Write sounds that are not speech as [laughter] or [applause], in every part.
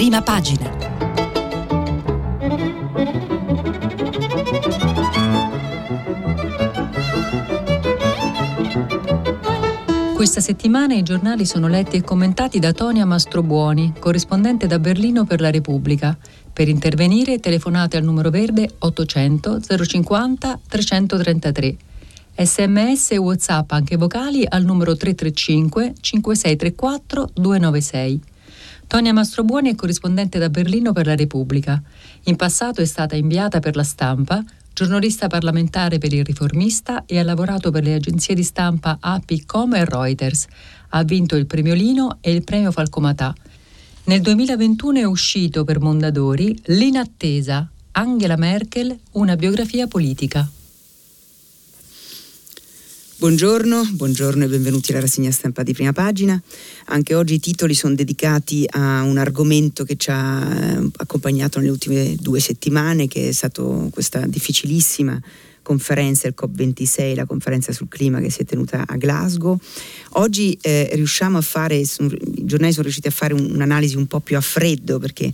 prima pagina. Questa settimana i giornali sono letti e commentati da Tonia Mastrobuoni, corrispondente da Berlino per la Repubblica. Per intervenire telefonate al numero verde 800 050 333. Sms e WhatsApp anche vocali al numero 335 5634 296. Tonia Mastrobuoni è corrispondente da Berlino per la Repubblica. In passato è stata inviata per la stampa, giornalista parlamentare per il Riformista e ha lavorato per le agenzie di stampa AP Com e Reuters. Ha vinto il premio Lino e il premio Falcomatà. Nel 2021 è uscito per Mondadori L'inattesa Angela Merkel, una biografia politica. Buongiorno, buongiorno e benvenuti alla rassegna stampa di prima pagina. Anche oggi i titoli sono dedicati a un argomento che ci ha eh, accompagnato nelle ultime due settimane, che è stata questa difficilissima conferenza, il COP26, la conferenza sul clima che si è tenuta a Glasgow. Oggi eh, riusciamo a fare, i giornali sono riusciti a fare un'analisi un po' più a freddo perché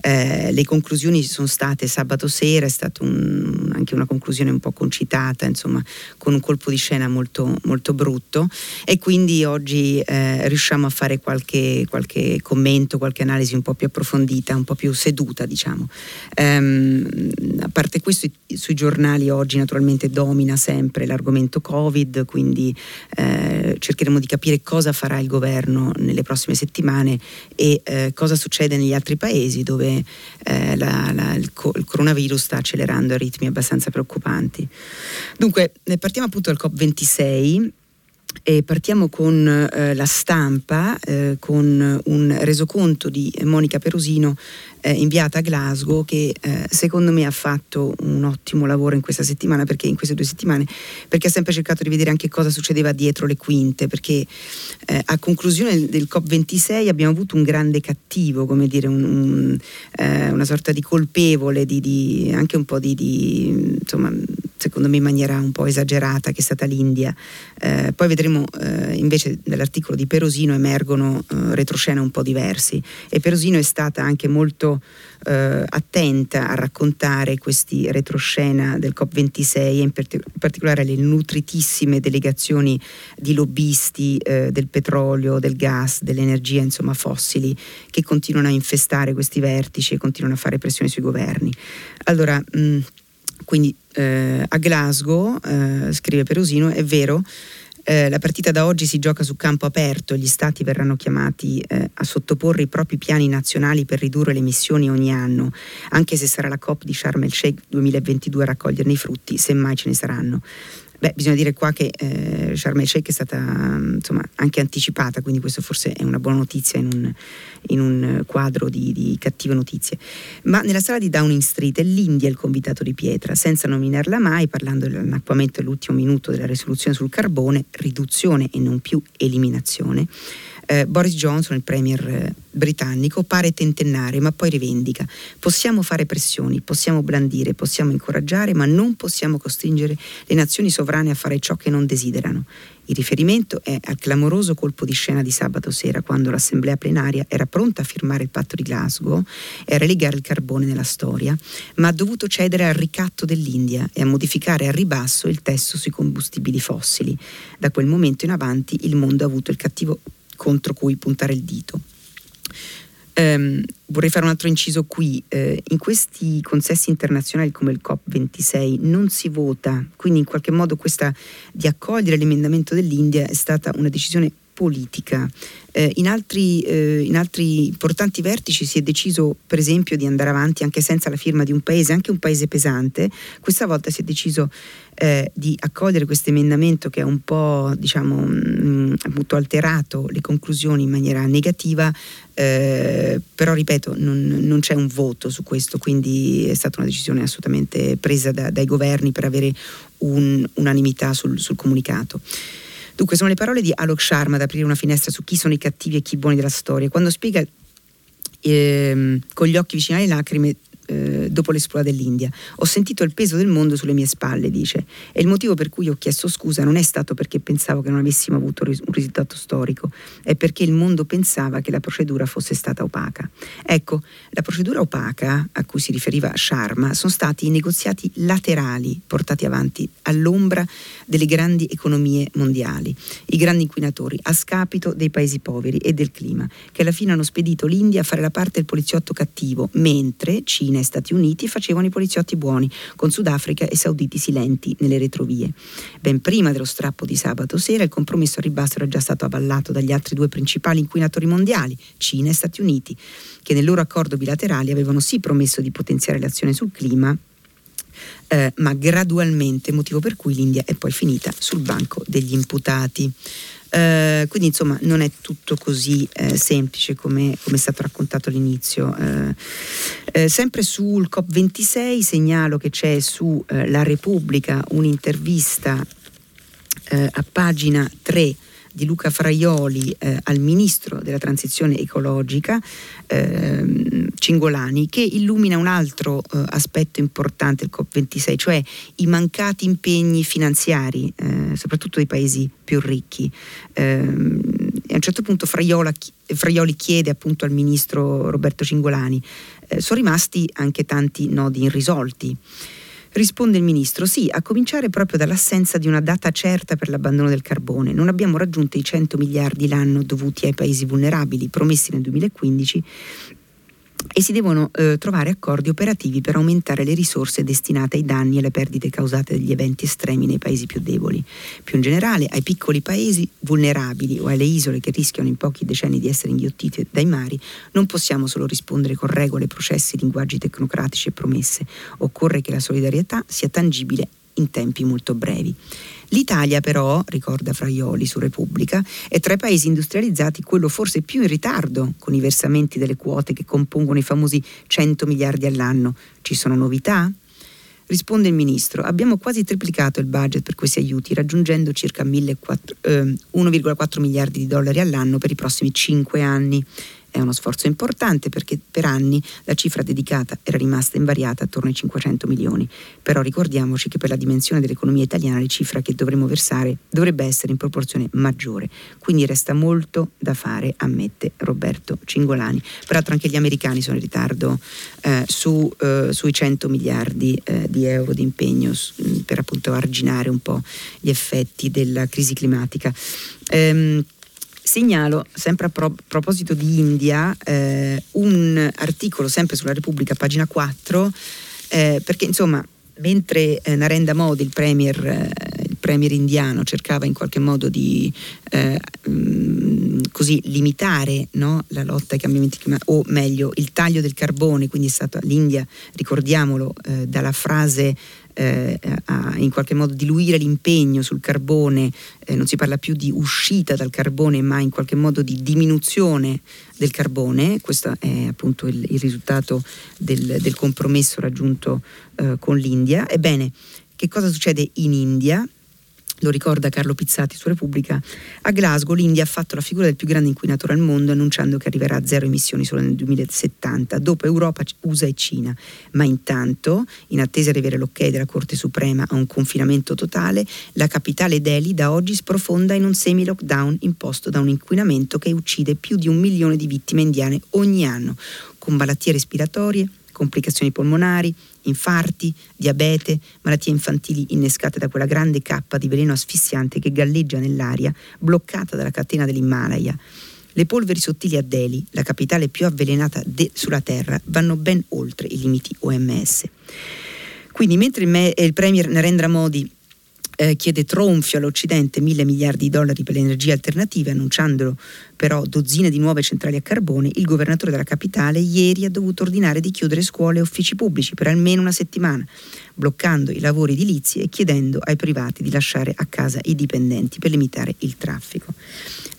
eh, le conclusioni sono state sabato sera, è stata un, anche una conclusione un po' concitata, insomma, con un colpo di scena molto, molto brutto e quindi oggi eh, riusciamo a fare qualche, qualche, commento, qualche analisi un po' più approfondita, un po' più seduta, diciamo. Ehm, a parte questo, sui giornali oggi naturalmente domina sempre l'argomento Covid, quindi eh, cercheremo di capire cosa farà il governo nelle prossime settimane e eh, cosa succede negli altri paesi dove dove eh, la, la, il, co- il, coronavirus sta accelerando a ritmi abbastanza preoccupanti. Dunque, partiamo appunto dal COP26 e partiamo con eh, la stampa, eh, con un resoconto di Monica Perosino eh, inviata a Glasgow che eh, secondo me ha fatto un ottimo lavoro in questa settimana, perché in queste due settimane, perché ha sempre cercato di vedere anche cosa succedeva dietro le quinte, perché eh, a conclusione del COP26 abbiamo avuto un grande cattivo, come dire, un, un, eh, una sorta di colpevole, di, di, anche un po' di, di insomma, secondo me in maniera un po' esagerata, che è stata l'India. Eh, poi vedremo eh, invece nell'articolo di Perosino emergono eh, retroscena un po' diversi e Perosino è stata anche molto eh, attenta a raccontare questi retroscena del COP26 e in, particolare le nutritissime delegazioni di lobbisti eh, del petrolio, del gas, dell'energia insomma fossili che continuano a infestare questi vertici e continuano a fare pressioni sui governi. Allora, mh, quindi eh, a Glasgow, eh, scrive Perosino, è vero, eh, la partita da oggi si gioca su campo aperto, gli stati verranno chiamati eh, a sottoporre i propri piani nazionali per ridurre le emissioni ogni anno, anche se sarà la COP di Sharm el Sheikh 2022 a raccoglierne i frutti, se mai ce ne saranno. Beh, bisogna dire qua che eh, Sharm el Sheikh è stata insomma, anche anticipata, quindi questo forse è una buona notizia in un, in un quadro di, di, cattive notizie. Ma nella sala di Downing Street è l'India il convitato di pietra, senza nominarla mai, parlando dell'annacquamento all'ultimo minuto della risoluzione sul carbone, riduzione e non più eliminazione eh, Boris Johnson, il premier eh, britannico, pare tentennare, ma poi rivendica. Possiamo fare pressioni, possiamo blandire, possiamo incoraggiare, ma non possiamo costringere le nazioni sovrane a fare ciò che non desiderano. Il riferimento è al clamoroso colpo di scena di sabato sera, quando l'assemblea plenaria era pronta a firmare il patto di Glasgow e a relegare il carbone nella storia, ma ha dovuto cedere al ricatto dell'India e a modificare al ribasso il testo sui combustibili fossili. Da quel momento in avanti il mondo ha avuto il cattivo contro cui puntare il dito. Um, vorrei fare un altro inciso qui. Uh, in questi consessi internazionali come il COP26 non si vota, quindi in qualche modo questa di accogliere l'emendamento dell'India è stata una decisione politica. Eh, in, altri, eh, in, altri, importanti vertici si è deciso, per esempio, di andare avanti anche senza la firma di un paese, anche un paese pesante. Questa volta si è deciso eh, di accogliere questo emendamento che ha un po' diciamo, mh, mm, alterato le conclusioni in maniera negativa, eh, però ripeto, non, non, c'è un voto su questo, quindi è stata una decisione assolutamente presa da, dai governi per avere un, unanimità sul, sul comunicato. Dunque, sono le parole di Alok Sharma ad aprire una finestra su chi sono i cattivi e chi i buoni della storia. Quando spiega ehm, con gli occhi vicini alle lacrime, eh, dopo l'esploa dell'India. Ho sentito il peso del mondo sulle mie spalle, dice, e il motivo per cui ho chiesto scusa non è stato perché pensavo che non avessimo avuto un risultato storico, è perché il mondo pensava che la procedura fosse stata opaca. Ecco, la procedura opaca a cui si riferiva Sharma sono stati i negoziati laterali portati avanti all'ombra delle grandi economie mondiali, i grandi inquinatori, a scapito dei paesi poveri e del clima, che alla fine hanno spedito l'India a fare la parte del poliziotto cattivo, mentre Cina e Stati Uniti facevano i poliziotti buoni, con Sudafrica e sauditi silenti nelle retrovie. Ben prima dello strappo di sabato sera il compromesso a ribasso era già stato avallato dagli altri due principali inquinatori mondiali, Cina e Stati Uniti, che nel loro accordo bilaterale avevano sì promesso di potenziare l'azione sul clima, eh, ma gradualmente, motivo per cui l'India è poi finita sul banco degli imputati. Eh, quindi insomma non è tutto così eh, semplice come, come, è stato raccontato all'inizio. Eh, eh sempre sul COP26 segnalo che c'è su eh, La Repubblica un'intervista a pagina 3 di Luca Fraioli eh, al ministro della transizione ecologica eh, Cingolani che illumina un altro eh, aspetto importante del COP26, cioè i mancati impegni finanziari, eh, soprattutto dei paesi più ricchi. Ehm, a un certo punto Fraiola, Fraioli chiede appunto al ministro Roberto Cingolani, eh, sono rimasti anche tanti nodi irrisolti. Risponde il ministro, sì, a cominciare proprio dall'assenza di una data certa per l'abbandono del carbone. Non abbiamo raggiunto i 100 miliardi l'anno dovuti ai paesi vulnerabili promessi nel 2015 e si devono eh, trovare accordi operativi per aumentare le risorse destinate ai danni e alle perdite causate dagli eventi estremi nei paesi più deboli. Più in generale, ai piccoli paesi vulnerabili o alle isole che rischiano in pochi decenni di essere inghiottite dai mari, non possiamo solo rispondere con regole, processi, linguaggi tecnocratici e promesse. Occorre che la solidarietà sia tangibile in tempi molto brevi. L'Italia però, ricorda Fraioli su Repubblica, è tra i paesi industrializzati quello forse più in ritardo con i versamenti delle quote che compongono i famosi 100 miliardi all'anno. Ci sono novità? Risponde il ministro, abbiamo quasi triplicato il budget per questi aiuti, raggiungendo circa 1,4 eh, miliardi di dollari all'anno per i prossimi 5 anni. È uno sforzo importante perché per anni la cifra dedicata era rimasta invariata attorno ai 500 milioni, però ricordiamoci che per la dimensione dell'economia italiana la cifra che dovremmo versare dovrebbe essere in proporzione maggiore, quindi resta molto da fare, ammette Roberto Cingolani. Peraltro anche gli americani sono in ritardo eh, su, eh, sui 100 miliardi eh, di euro di impegno su, per appunto arginare un po' gli effetti della crisi climatica. Ehm, Segnalo, sempre a pro- proposito di India, eh, un articolo sempre sulla Repubblica, pagina 4, eh, perché insomma, mentre eh, Narendra Modi, il premier, eh, il premier, indiano, cercava in qualche modo di mh, eh, mm, così limitare no, la lotta ai cambiamenti climatici, o meglio, il taglio del carbone, quindi è stata l'India, ricordiamolo, eh, dalla frase eh, a in qualche modo diluire l'impegno sul carbone, eh, non si parla più di uscita dal carbone ma in qualche modo di diminuzione del carbone, questo è appunto il, il risultato del, del, compromesso raggiunto eh, con l'India. Ebbene, che cosa succede in India? Lo ricorda Carlo Pizzati su Repubblica, a Glasgow l'India ha fatto la figura del più grande inquinatore al mondo annunciando che arriverà a zero emissioni solo nel 2070, dopo Europa, USA e Cina. Ma intanto, in attesa di avere l'ok della Corte Suprema a un confinamento totale, la capitale Delhi da oggi sprofonda in un semi-lockdown imposto da un inquinamento che uccide più di un milione di vittime indiane ogni anno, con malattie respiratorie, complicazioni polmonari, infarti, diabete, malattie infantili innescate da quella grande cappa di veleno asfissiante che galleggia nell'aria, bloccata dalla catena dell'Himalaya. Le polveri sottili a Delhi, la capitale più avvelenata de- sulla Terra, vanno ben oltre i limiti OMS. Quindi mentre me- il Premier Narendra Modi eh, chiede tronfio all'Occidente mille miliardi di dollari per le energie alternative, annunciando però dozzine di nuove centrali a carbone, il governatore della capitale ieri ha dovuto ordinare di chiudere scuole e uffici pubblici per almeno una settimana, bloccando i lavori edilizi e chiedendo ai privati di lasciare a casa i dipendenti per limitare il traffico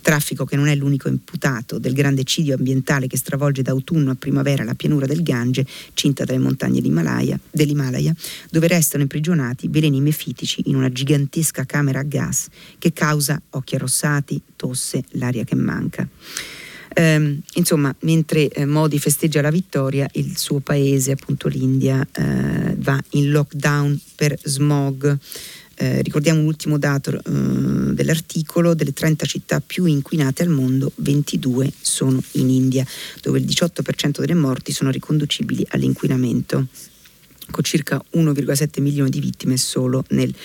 traffico che non è l'unico imputato del grande eccidio ambientale che stravolge da autunno a primavera la pianura del Gange, cinta dalle montagne dell'Himalaya, dove restano imprigionati veleni mefitici in una gigantesca camera a gas che causa occhi arrossati, tosse, l'aria che manca. Eh, insomma, mentre eh, Modi festeggia la vittoria, il suo paese, appunto l'India, eh, va in lockdown per smog. Eh, ricordiamo un ultimo dato eh, dell'articolo, delle 30 città più inquinate al mondo, 22 sono in India, dove il 18% delle morti sono riconducibili all'inquinamento, con circa 1,7 milioni di vittime solo nel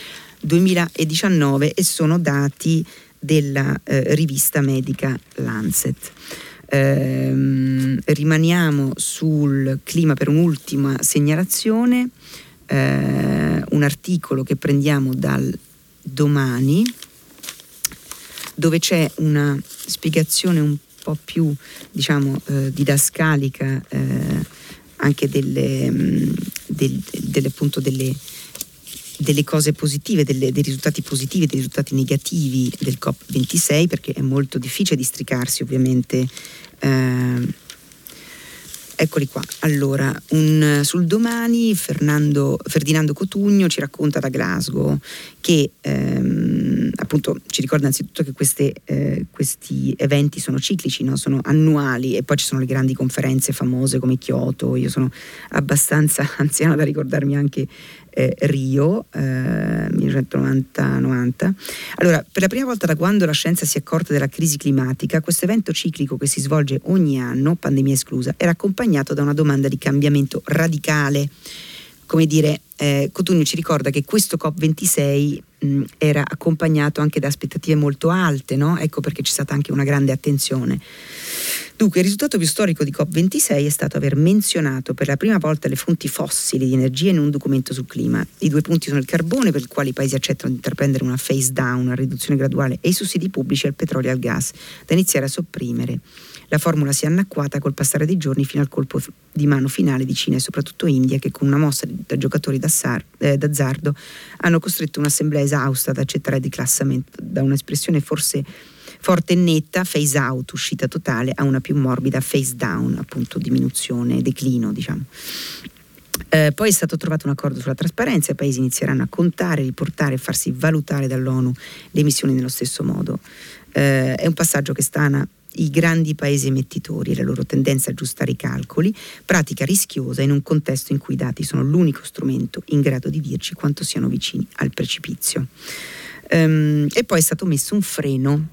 2019 e sono dati della eh, rivista medica Lancet. Eh, rimaniamo sul clima per un'ultima segnalazione eh, un articolo che prendiamo dal domani dove c'è una spiegazione un po' più diciamo eh, didascalica eh, anche delle, mh, mm, del, delle, appunto delle, delle cose positive, delle, dei risultati positivi, dei risultati negativi del COP26 perché è molto difficile districarsi ovviamente eh, Eccoli qua. Allora, un, sul domani Fernando, Ferdinando Cotugno ci racconta da Glasgow che ehm, appunto ci ricorda innanzitutto che queste, eh, questi eventi sono ciclici, no? sono annuali e poi ci sono le grandi conferenze famose come Kyoto. Io sono abbastanza [laughs] anziana da ricordarmi anche eh, Rio, eh, 1990. Allora, per la prima volta da quando la scienza si è accorta della crisi climatica, questo evento ciclico che si svolge ogni anno, pandemia esclusa, era accompagnato da una domanda di cambiamento radicale. Come dire, eh, Cotugno ci ricorda che questo COP26 mh, era accompagnato anche da aspettative molto alte, no? ecco perché c'è stata anche una grande attenzione. Dunque, il risultato più storico di COP26 è stato aver menzionato per la prima volta le fonti fossili di energia in un documento sul clima. I due punti sono il carbone, per il quale i paesi accettano di intraprendere una phase down, una riduzione graduale, e i sussidi pubblici al petrolio e al gas, da iniziare a sopprimere. La formula si è annacquata col passare dei giorni fino al colpo di mano finale di Cina e soprattutto India, che con una mossa da giocatori eh, d'azzardo hanno costretto un'assemblea esausta ad accettare il declassamento da un'espressione forse forte e netta, phase out, uscita totale, a una più morbida phase down, appunto diminuzione, declino, diciamo. Eh, poi è stato trovato un accordo sulla trasparenza, i paesi inizieranno a contare, riportare e farsi valutare dall'ONU le emissioni nello stesso modo. Eh, è un passaggio che stana i grandi paesi emettitori e la loro tendenza a aggiustare i calcoli, pratica rischiosa in un contesto in cui i dati sono l'unico strumento in grado di dirci quanto siano vicini al precipizio. Um, e poi è stato messo un freno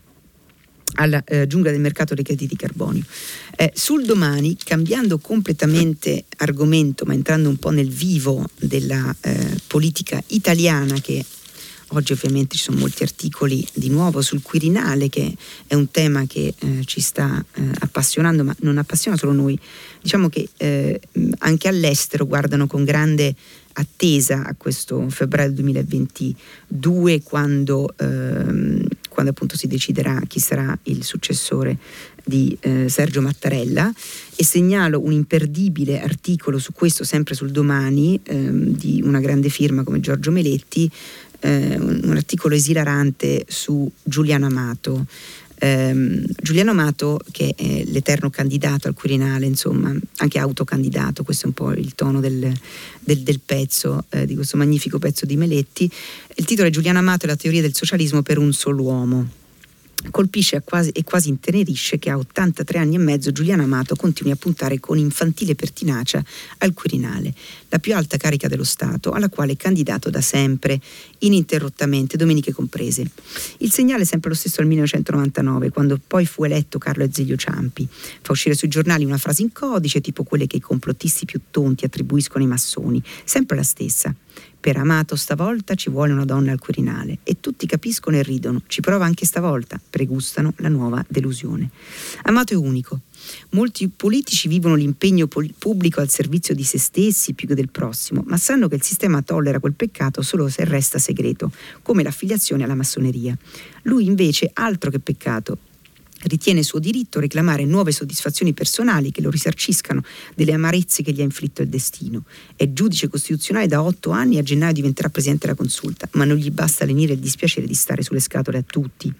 alla eh, giungla del mercato dei crediti di carbonio. Eh, sul domani, cambiando completamente argomento, ma entrando un po' nel vivo della eh, politica italiana che Oggi ovviamente ci sono molti articoli di nuovo sul Quirinale che è un tema che eh, ci sta eh, appassionando, ma non appassiona solo noi. Diciamo che eh, anche all'estero guardano con grande attesa a questo febbraio 2022 quando, ehm, quando appunto si deciderà chi sarà il successore di eh, Sergio Mattarella e segnalo un imperdibile articolo su questo sempre sul domani ehm, di una grande firma come Giorgio Meletti eh, un articolo esilarante su Giuliano Amato. Eh, Giuliano Amato, che è l'eterno candidato al Quirinale, insomma, anche autocandidato, questo è un po' il tono del, del, del pezzo, eh, di questo magnifico pezzo di Meletti. Il titolo è Giuliano Amato e la teoria del socialismo per un solo uomo colpisce quasi, e quasi intenerisce che a 83 anni e mezzo Giuliano Amato continui a puntare con infantile pertinacia al Quirinale, la più alta carica dello Stato, alla quale è candidato da sempre, ininterrottamente, domeniche comprese. Il segnale è sempre lo stesso al 1999, quando poi fu eletto Carlo Azeglio Ciampi. Fa uscire sui giornali una frase in codice, tipo quelle che i complottisti più tonti attribuiscono ai massoni, sempre la stessa. Per Amato stavolta ci vuole una donna al Quirinale e tutti capiscono e ridono. Ci prova anche stavolta, pregustano la nuova delusione. Amato è unico. Molti politici vivono l'impegno pol- pubblico al servizio di se stessi più che del prossimo, ma sanno che il sistema tollera quel peccato solo se resta segreto, come l'affiliazione alla massoneria. Lui invece altro che peccato, ritiene suo diritto reclamare nuove soddisfazioni personali che lo risarciscano delle amarezze che gli ha inflitto il destino. È giudice costituzionale da otto anni e a gennaio diventerà presidente della consulta, ma non gli basta lenire il dispiacere di stare sulle scatole a tutti.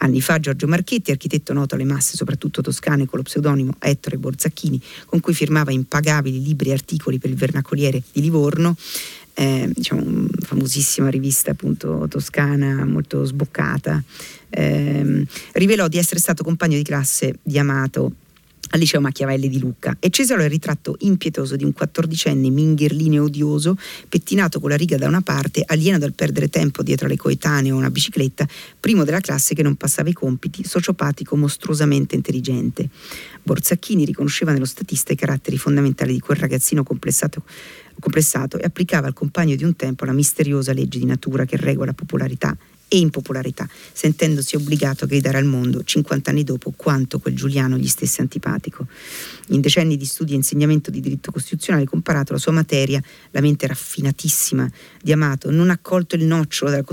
Anni fa Giorgio Marchetti, architetto noto alle masse soprattutto toscane con lo pseudonimo Ettore Borzacchini, con cui firmava impagabili libri e articoli per il vernacoliere di Livorno, eh, diciamo, famosissima rivista appunto toscana, molto sboccata, eh, rivelò di essere stato compagno di classe di Amato al liceo Machiavelli di Lucca e Cesaro è il ritratto impietoso di un quattordicenne minghirlino e odioso, pettinato con la riga da una parte, alieno dal perdere tempo dietro alle coetanee o una bicicletta, primo della classe che non passava i compiti, sociopatico mostruosamente intelligente. Borzacchini riconosceva nello statista i caratteri fondamentali di quel ragazzino complessato, complessato e applicava al compagno di un tempo la misteriosa legge di natura che regola popolarità e impopolarità, sentendosi obbligato a gridare al mondo 50 anni dopo quanto quel Giuliano gli stesse antipatico. In decenni di studi e insegnamento di diritto costituzionale comparato la sua materia, la mente raffinatissima di Amato, non ha colto il nocciolo della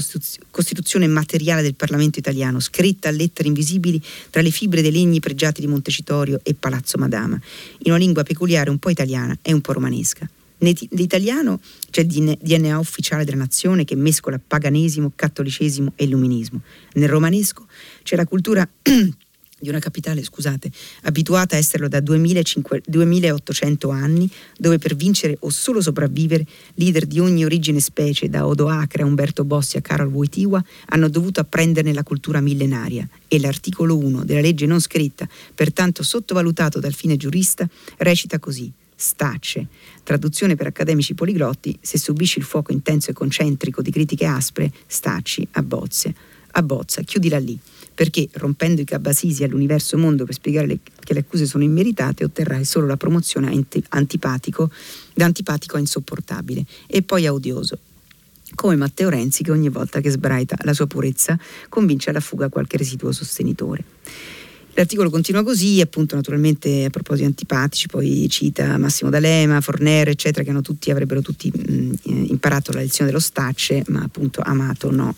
Costituzione materiale del Parlamento italiano, scritta a lettere invisibili tra le fibre dei legni pregiati di Montecitorio e Palazzo Madama, in una lingua peculiare un po' italiana e un po' romanesca. L'italiano c'è il DNA ufficiale della nazione che mescola paganesimo, cattolicesimo e illuminismo. Nel romanesco c'è la cultura [clears throat] di una capitale, scusate, abituata a esserlo da 2800 anni, dove per vincere o solo sopravvivere, leader di ogni origine specie, da Odo Acre a Umberto Bossi a Carol Wojtyła, hanno dovuto apprenderne la cultura millenaria. E l'articolo 1 della legge non scritta, pertanto sottovalutato dal fine giurista, recita così stacce. Traduzione per accademici poliglotti, se subisci il fuoco intenso e concentrico di critiche aspre, stacci, abbozze. Abbozza, chiudila lì, perché rompendo i cabasisi all'universo mondo per spiegare le, che le accuse sono immeritate, otterrai solo la promozione anti, antipatico, da antipatico a insopportabile e poi a odioso come Matteo Renzi che ogni volta che sbraita la sua purezza convince alla fuga qualche residuo sostenitore. L'articolo continua così, appunto naturalmente a proposito di antipatici, poi cita Massimo D'Alema, Fornero, eccetera, che tutti, avrebbero tutti mh, imparato la lezione dello stacce, ma appunto amato no.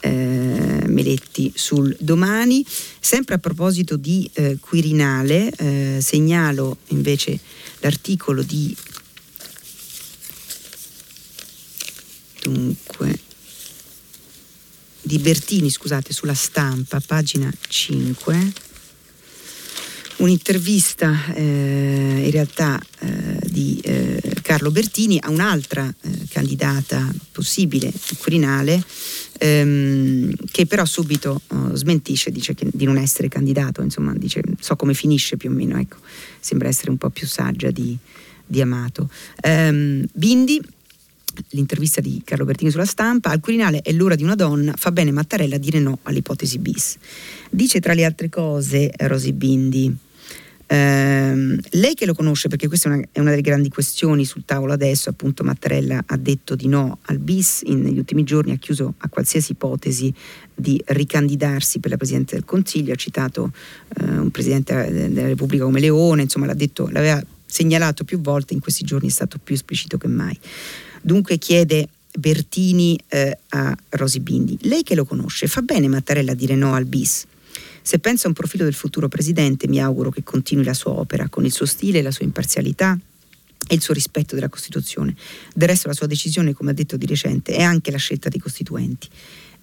Eh, Meletti sul domani. Sempre a proposito di eh, Quirinale, eh, segnalo invece l'articolo di dunque di Bertini, scusate, sulla stampa, pagina 5 un'intervista eh, in realtà eh, di eh, Carlo Bertini a un'altra eh, candidata possibile Quirinale ehm, che però subito oh, smentisce, dice che, di non essere candidato, insomma dice so come finisce più o meno, ecco, sembra essere un po' più saggia di, di Amato. Ehm, Bindi l'intervista di Carlo Bertini sulla stampa, al Quirinale è l'ora di una donna, fa bene Mattarella a dire no all'ipotesi bis. Dice tra le altre cose Rosy Bindi, eh, lei che lo conosce, perché questa è una, è una, delle grandi questioni sul tavolo adesso, appunto Mattarella ha detto di no al bis, in, negli ultimi giorni ha chiuso a qualsiasi ipotesi di ricandidarsi per la Presidenza del Consiglio, ha citato eh, un Presidente della Repubblica come Leone, insomma l'ha detto, l'aveva segnalato più volte, in questi giorni è stato più esplicito che mai. Dunque chiede Bertini eh, a Rosi Bindi, lei che lo conosce, fa bene Mattarella a dire no al bis? Se pensa a un profilo del futuro presidente, mi auguro che continui la sua opera con il suo stile, la sua imparzialità e il suo rispetto della Costituzione. Del resto la sua decisione, come ha detto di recente, è anche la scelta dei costituenti.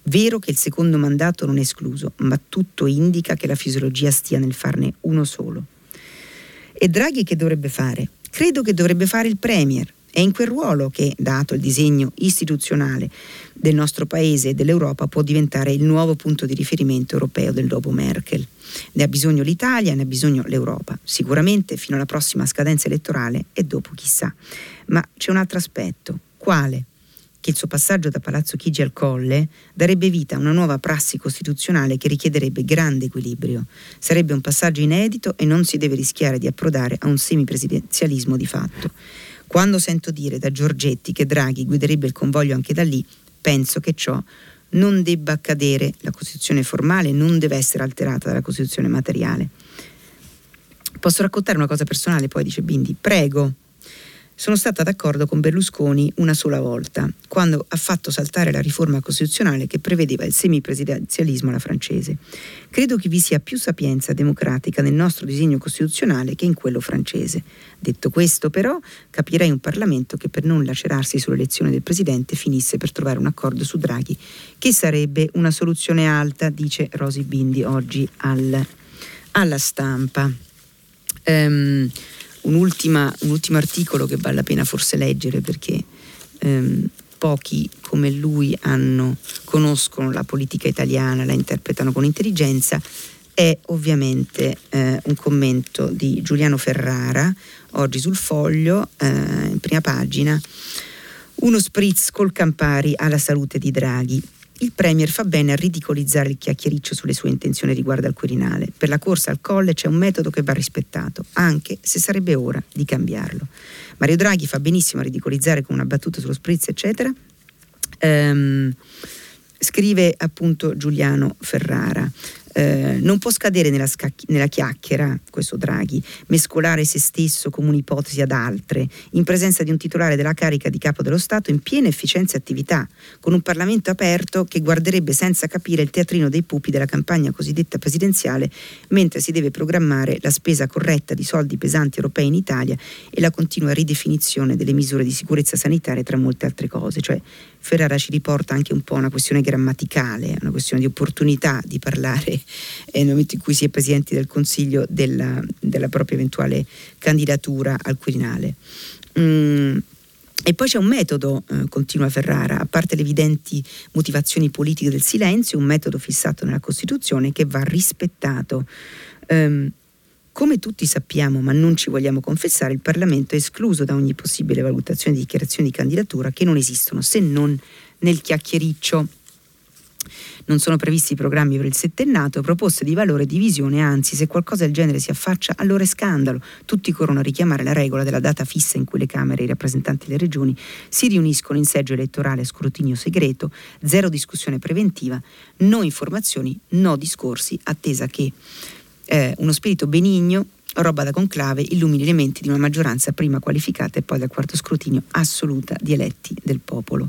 Vero che il secondo mandato non è escluso, ma tutto indica che la fisiologia stia nel farne uno solo. E Draghi che dovrebbe fare? Credo che dovrebbe fare il Premier, è in quel ruolo che, dato il disegno istituzionale del nostro Paese e dell'Europa, può diventare il nuovo punto di riferimento europeo del dopo Merkel. Ne ha bisogno l'Italia, ne ha bisogno l'Europa, sicuramente fino alla prossima scadenza elettorale e dopo chissà. Ma c'è un altro aspetto. Quale? Che il suo passaggio da Palazzo Chigi al Colle darebbe vita a una nuova prassi costituzionale che richiederebbe grande equilibrio. Sarebbe un passaggio inedito e non si deve rischiare di approdare a un semipresidenzialismo di fatto. Quando sento dire da Giorgetti che Draghi guiderebbe il convoglio anche da lì, penso che ciò non debba accadere. La Costituzione formale non deve essere alterata dalla Costituzione materiale. Posso raccontare una cosa personale, poi dice Bindi. Prego. Sono stata d'accordo con Berlusconi una sola volta, quando ha fatto saltare la riforma costituzionale che prevedeva il semipresidenzialismo alla francese. Credo che vi sia più sapienza democratica nel nostro disegno costituzionale che in quello francese. Detto questo, però, capirei un Parlamento che per non lacerarsi sull'elezione del Presidente finisse per trovare un accordo su Draghi, che sarebbe una soluzione alta, dice Rosi Bindi oggi al, alla stampa. Um, un ultimo articolo che vale la pena forse leggere perché um, pochi come lui hanno, conoscono la politica italiana, la interpretano con intelligenza, è ovviamente eh, un commento di Giuliano Ferrara, oggi sul foglio, eh, in prima pagina, uno spritz col Campari alla salute di Draghi. Il Premier fa bene a ridicolizzare il chiacchiericcio sulle sue intenzioni riguardo al Quirinale. Per la corsa al colle c'è un metodo che va rispettato, anche se sarebbe ora di cambiarlo. Mario Draghi fa benissimo a ridicolizzare con una battuta sullo spritz, eccetera. Ehm, scrive appunto Giuliano Ferrara. Eh, non può scadere nella, scacchi- nella, chiacchiera, questo Draghi, mescolare se stesso come un'ipotesi ad altre, in presenza di un titolare della carica di capo dello Stato in piena efficienza e attività, con un Parlamento aperto che guarderebbe senza capire il teatrino dei pupi della campagna cosiddetta presidenziale, mentre si deve programmare la spesa corretta di soldi pesanti europei in Italia e la continua ridefinizione delle misure di sicurezza sanitaria, tra molte altre cose. Cioè, Ferrara ci riporta anche un po' una questione grammaticale, una questione di opportunità di parlare nel momento in cui si è Presidenti del Consiglio della, della propria eventuale candidatura al Quirinale. Mm. E poi c'è un metodo, eh, continua Ferrara, a parte le evidenti motivazioni politiche del silenzio, un metodo fissato nella Costituzione che va rispettato. Um, come tutti sappiamo, ma non ci vogliamo confessare, il Parlamento è escluso da ogni possibile valutazione di dichiarazioni di candidatura che non esistono se non nel chiacchiericcio non sono previsti programmi per il settennato, proposte di valore e di visione, anzi se qualcosa del genere si affaccia allora è scandalo. Tutti corrono a richiamare la regola della data fissa in cui le Camere e i rappresentanti delle regioni si riuniscono in seggio elettorale a scrutinio segreto, zero discussione preventiva, no informazioni, no discorsi, attesa che eh, uno spirito benigno roba da conclave illumini le menti di una maggioranza prima qualificata e poi dal quarto scrutinio assoluta di eletti del popolo.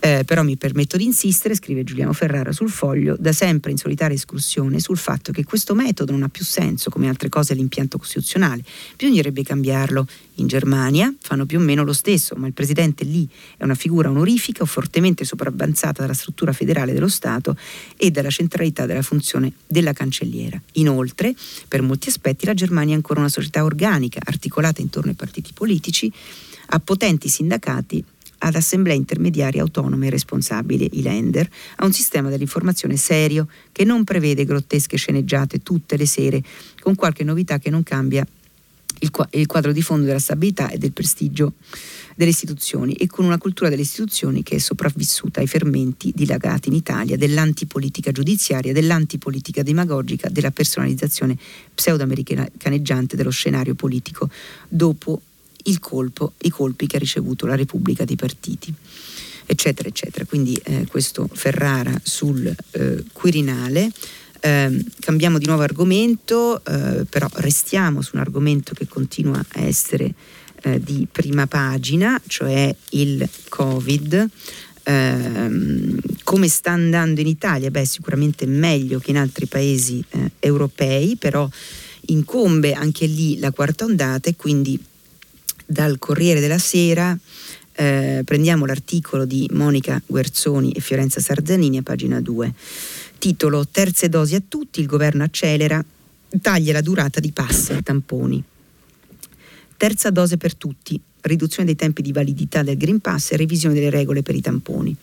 Eh, però mi permetto di insistere, scrive Giuliano Ferrara sul foglio, da sempre in solitaria escursione sul fatto che questo metodo non ha più senso come altre cose all'impianto costituzionale. Bisognerebbe cambiarlo. In Germania fanno più o meno lo stesso, ma il presidente lì è una figura onorifica o fortemente sopravvanzata dalla struttura federale dello Stato e dalla centralità della funzione della cancelliera. Inoltre, per molti aspetti la Germania è ancora una società organica, articolata intorno ai partiti politici, a potenti sindacati ad assemblee intermediarie autonome e responsabili, i lender, a un sistema dell'informazione serio che non prevede grottesche sceneggiate tutte le sere, con qualche novità che non cambia il, quadro di fondo della stabilità e del prestigio delle istituzioni e con una cultura delle istituzioni che è sopravvissuta ai fermenti dilagati in Italia dell'antipolitica giudiziaria, dell'antipolitica demagogica, della personalizzazione pseudo-americaneggiante dello scenario politico dopo colpo, i colpi che ha ricevuto la Repubblica dei partiti, eccetera, eccetera. Quindi eh, questo Ferrara sul eh, Quirinale. Eh, cambiamo di nuovo argomento, eh, però restiamo su un argomento che continua a essere eh, di prima pagina, cioè il Covid. Eh, come sta andando in Italia? Beh, sicuramente meglio che in altri paesi eh, europei, però incombe anche lì la quarta ondata e quindi dal Corriere della Sera eh, prendiamo l'articolo di Monica Guerzoni e Fiorenza Sarzanini a pagina 2. Titolo Terze dosi a tutti, il governo accelera, taglia la durata di pass e tamponi. Terza dose per tutti, riduzione dei tempi di validità del Green Pass e revisione delle regole per i tamponi.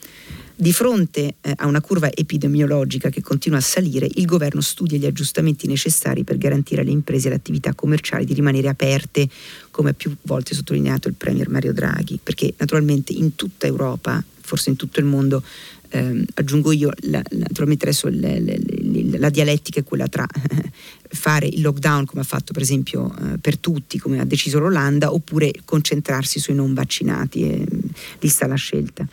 Di fronte eh, a una curva epidemiologica che continua a salire, il governo studia gli aggiustamenti necessari per garantire alle imprese e alle attività commerciali di rimanere aperte, come ha più volte sottolineato il Premier Mario Draghi, perché naturalmente in tutta Europa, forse in tutto il mondo, eh, aggiungo io, la, naturalmente adesso le, le, le, la dialettica è quella tra eh, [laughs] fare il lockdown come ha fatto per esempio eh, per tutti, come ha deciso l'Olanda, oppure concentrarsi sui non vaccinati, e, lì sta la scelta.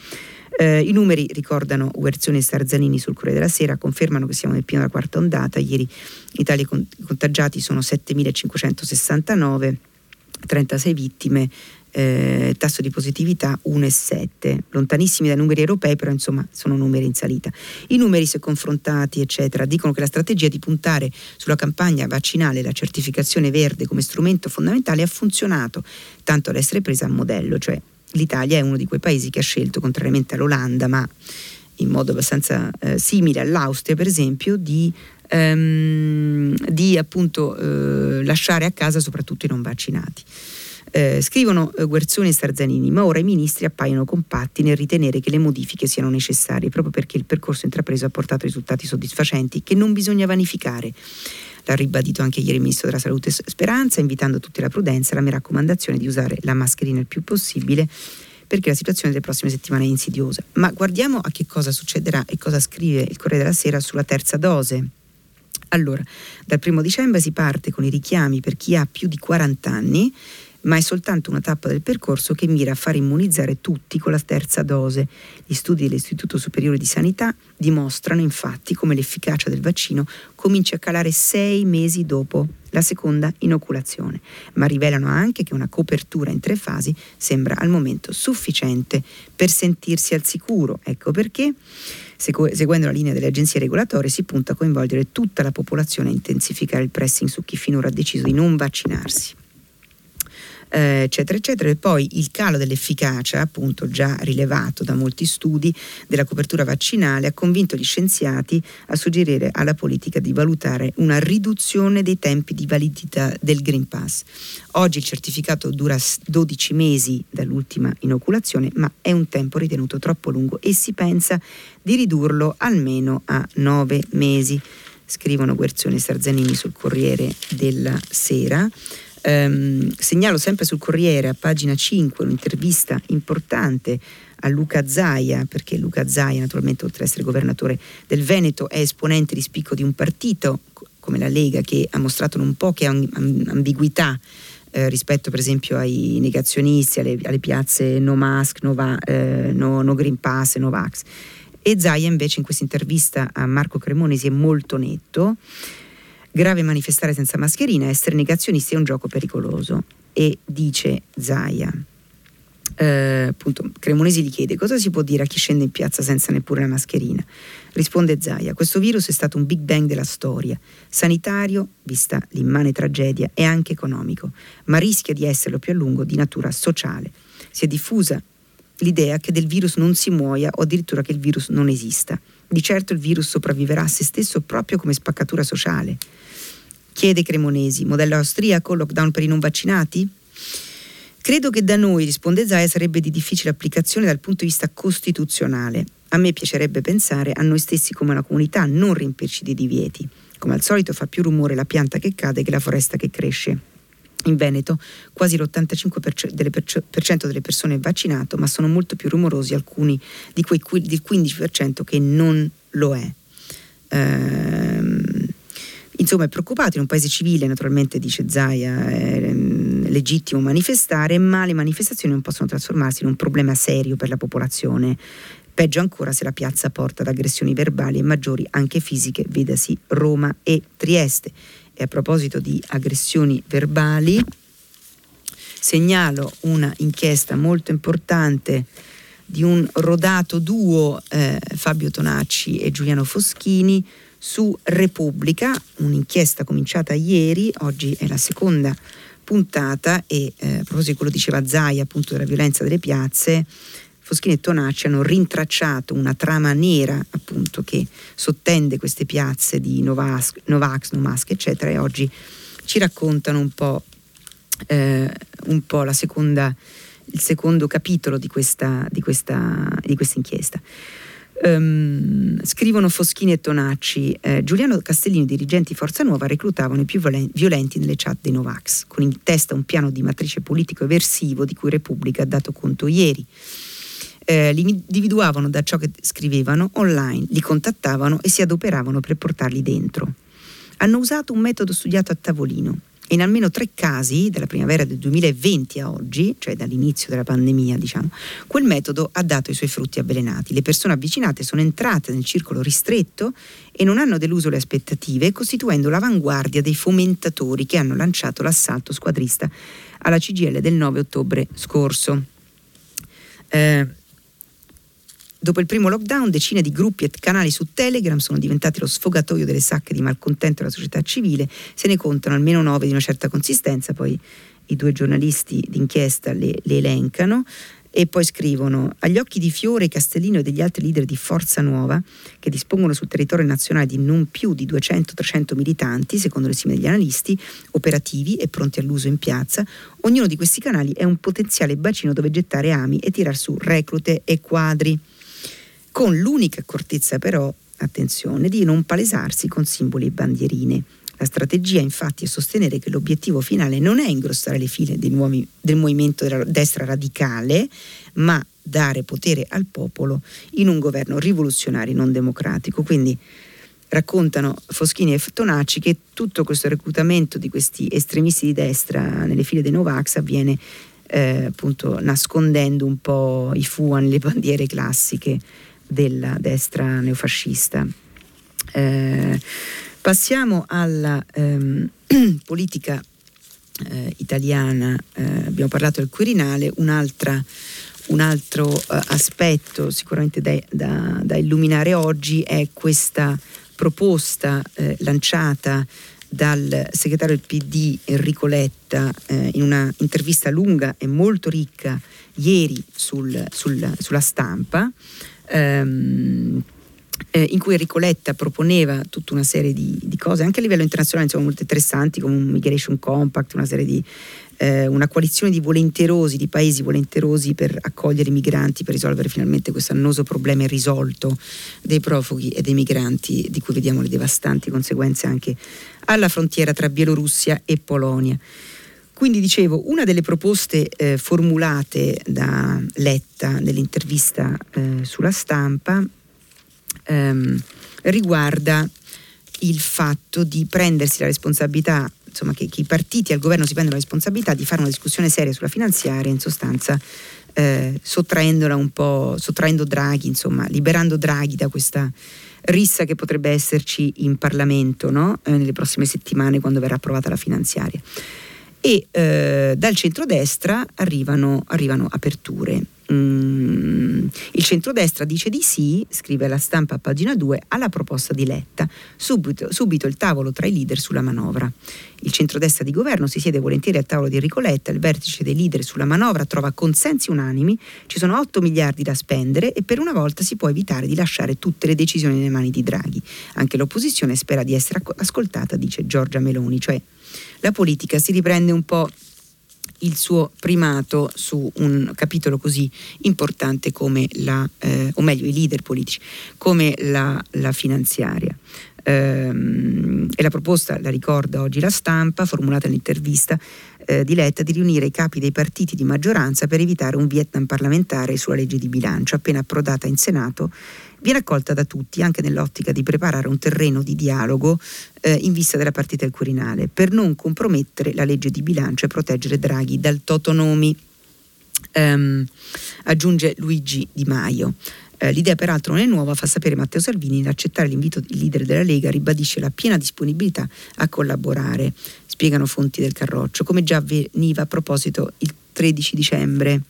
Eh, I numeri ricordano Guerzoni e Starzanini sul Corriere della Sera, confermano che siamo nel pieno della quarta ondata. Ieri in Italia i contagiati sono 7.569, 36 vittime, eh, tasso di positività 1,7, lontanissimi dai numeri europei, però insomma sono numeri in salita. I numeri, se confrontati, eccetera, dicono che la strategia di puntare sulla campagna vaccinale e la certificazione verde come strumento fondamentale ha funzionato, tanto da essere presa a modello, cioè l'Italia è uno di quei paesi che ha scelto, contrariamente all'Olanda, ma in modo abbastanza eh, simile all'Austria, per esempio, di, ehm, di appunto eh, lasciare a casa soprattutto i non vaccinati. Eh, scrivono eh, Guerzoni e Starzanini, ma ora i ministri appaiono compatti nel ritenere che le modifiche siano necessarie, proprio perché il percorso intrapreso ha portato risultati soddisfacenti che non bisogna vanificare. L'ha ribadito anche ieri il Ministro della Salute Speranza, invitando tutti alla prudenza. La mia raccomandazione di usare la mascherina il più possibile perché la situazione delle prossime settimane è insidiosa. Ma guardiamo a che cosa succederà e cosa scrive il Corriere della Sera sulla terza dose. Allora, dal primo dicembre si parte con i richiami per chi ha più di 40 anni ma è soltanto una tappa del percorso che mira a far immunizzare tutti con la terza dose. Gli studi dell'Istituto Superiore di Sanità dimostrano infatti come l'efficacia del vaccino cominci a calare sei mesi dopo la seconda inoculazione, ma rivelano anche che una copertura in tre fasi sembra al momento sufficiente per sentirsi al sicuro. Ecco perché, seguendo la linea delle agenzie regolatorie, si punta a coinvolgere tutta la popolazione a intensificare il pressing su chi finora ha deciso di non vaccinarsi eh, eccetera, eccetera. E poi il calo dell'efficacia, appunto già rilevato da molti studi della copertura vaccinale, ha convinto gli scienziati a suggerire alla politica di valutare una riduzione dei tempi di validità del Green Pass. Oggi il certificato dura 12 mesi dall'ultima inoculazione, ma è un tempo ritenuto troppo lungo e si pensa di ridurlo almeno a 9 mesi scrivono Guerzoni e Sarzanini sul Corriere della Sera. Ehm, segnalo sempre sul Corriere, a pagina 5, un'intervista importante a Luca Zaia, perché Luca Zaia, naturalmente, oltre ad essere governatore del Veneto, è esponente di spicco di un partito come la Lega che ha mostrato non poche ambiguità eh, rispetto per esempio ai negazionisti, alle, alle piazze no mask, no, va, eh, no, no green pass, no vax. E Zaia invece in questa intervista a Marco Cremonesi è molto netto grave manifestare senza mascherina, essere negazionisti è un gioco pericoloso. E dice Zaia. Eh, appunto, Cremonesi gli chiede cosa si può dire a chi scende in piazza senza neppure la mascherina. Risponde Zaia: Questo virus è stato un big bang della storia, sanitario, vista l'immane tragedia, e anche economico, ma rischia di esserlo più a lungo di natura sociale. Si è diffusa l'idea che del virus non si muoia o addirittura che il virus non esista. Di certo il virus sopravviverà a se stesso proprio come spaccatura sociale. Chiede Cremonesi, modello austriaco, lockdown per i non vaccinati? Credo che da noi, risponde Zaia, sarebbe di difficile applicazione dal punto di vista costituzionale. A me piacerebbe pensare a noi stessi come una comunità, non riempirci di divieti. Come al solito fa più rumore la pianta che cade che la foresta che cresce. In Veneto quasi l'85% delle, per cento delle persone è vaccinato, ma sono molto più rumorosi alcuni di quei del 15% che non lo è. Ehm, insomma, è preoccupato in un paese civile, naturalmente dice Zaia, è mm, legittimo manifestare, ma le manifestazioni non possono trasformarsi in un problema serio per la popolazione. Peggio ancora se la piazza porta ad aggressioni verbali e maggiori anche fisiche, vedasi Roma e Trieste. E a proposito di aggressioni verbali, segnalo una inchiesta molto importante di un rodato duo eh, Fabio Tonacci e Giuliano Foschini su Repubblica, un'inchiesta cominciata ieri, oggi è la seconda puntata e eh, a proposito di quello diceva Zai appunto della violenza delle piazze, Foschini e Tonacci hanno rintracciato una trama nera appunto che sottende queste piazze di Novax, Novax Nomask eccetera e oggi ci raccontano un po', eh, un po seconda, il secondo capitolo di questa, di questa, di questa inchiesta. Um, scrivono Foschini e Tonacci, eh, Giuliano Castellini, dirigenti Forza Nuova, reclutavano i più violenti nelle chat dei Novax, con in testa un piano di matrice politico eversivo di cui Repubblica ha dato conto ieri eh, li individuavano da ciò che scrivevano online, li contattavano e si adoperavano per portarli dentro. Hanno usato un metodo studiato a tavolino e in almeno tre casi, dalla primavera del 2020 a oggi, cioè dall'inizio della pandemia, diciamo, quel metodo ha dato i suoi frutti avvelenati. Le persone avvicinate sono entrate nel circolo ristretto e non hanno deluso le aspettative, costituendo l'avanguardia dei fomentatori che hanno lanciato l'assalto squadrista alla CGL del 9 ottobre scorso. Eh, Dopo il primo lockdown, decine di gruppi e canali su Telegram sono diventati lo sfogatoio delle sacche di malcontento della società civile. Se ne contano almeno nove di una certa consistenza, poi i due giornalisti d'inchiesta le, le elencano. E poi scrivono, agli occhi di Fiore, Castellino e degli altri leader di Forza Nuova, che dispongono sul territorio nazionale di non più di 200-300 militanti, secondo le stime degli analisti, operativi e pronti all'uso in piazza, ognuno di questi canali è un potenziale bacino dove gettare ami e tirar su reclute e quadri. Con l'unica accortezza però, attenzione, di non palesarsi con simboli e bandierine. La strategia infatti è sostenere che l'obiettivo finale non è ingrossare le file nuovi, del movimento della destra radicale, ma dare potere al popolo in un governo rivoluzionario non democratico. Quindi raccontano Foschini e Tonacci che tutto questo reclutamento di questi estremisti di destra nelle file dei Novax avviene eh, appunto nascondendo un po' i FUAN, le bandiere classiche della destra neofascista. Eh, Passiamo alla ehm, [clears throat] politica eh, italiana, eh, abbiamo parlato del Quirinale, un altro eh, aspetto sicuramente da, da, da, illuminare oggi è questa proposta eh, lanciata dal segretario del PD Enrico Letta eh, in una intervista lunga e molto ricca ieri sul, sul, sulla stampa. Ehm, eh, in cui Enrico Letta proponeva tutta una serie di, di, cose, anche a livello internazionale, insomma, molto interessanti, come un Migration Compact, una serie di eh, una coalizione di volenterosi, di paesi volenterosi per accogliere i migranti, per risolvere finalmente questo annoso problema irrisolto dei profughi e dei migranti, di cui vediamo le devastanti conseguenze anche alla frontiera tra Bielorussia e Polonia. Quindi dicevo, una delle proposte eh, formulate da Letta nell'intervista eh, sulla stampa ehm, riguarda il fatto di prendersi la responsabilità, insomma che, che, i partiti al governo si prendono la responsabilità di fare una discussione seria sulla finanziaria, in sostanza eh, sottraendola un po', sottraendo Draghi, insomma, liberando Draghi da questa rissa che potrebbe esserci in Parlamento no? eh, nelle prossime settimane quando verrà approvata la finanziaria. E eh, dal centrodestra arrivano, arrivano aperture. Mm, il centrodestra dice di sì, scrive la stampa a pagina 2, alla proposta di Letta. Subito, subito, il tavolo tra i leader sulla manovra. Il centrodestra di governo si siede volentieri al tavolo di Enrico Letta, il vertice dei leader sulla manovra trova consensi unanimi, ci sono 8 miliardi da spendere e per una volta si può evitare di lasciare tutte le decisioni nelle mani di Draghi. Anche l'opposizione spera di essere ascoltata, dice Giorgia Meloni, cioè la politica si riprende un po' il suo primato su un capitolo così importante come la, eh, o meglio i leader politici, come la, la finanziaria. Ehm, e la proposta, la ricorda oggi la stampa, formulata nell'intervista eh, di Letta, di riunire i capi dei partiti di maggioranza per evitare un Vietnam parlamentare sulla legge di bilancio, appena approdata in Senato viene accolta da tutti anche nell'ottica di preparare un terreno di dialogo eh, in vista della partita del Quirinale per non compromettere la legge di bilancio e proteggere Draghi dal totonomi. Um, aggiunge Luigi Di Maio. Eh, l'idea peraltro non è nuova, fa sapere Matteo Salvini, nell'accettare l'invito del leader della Lega ribadisce la piena disponibilità a collaborare, spiegano fonti del Carroccio, come già avveniva a proposito il 13 dicembre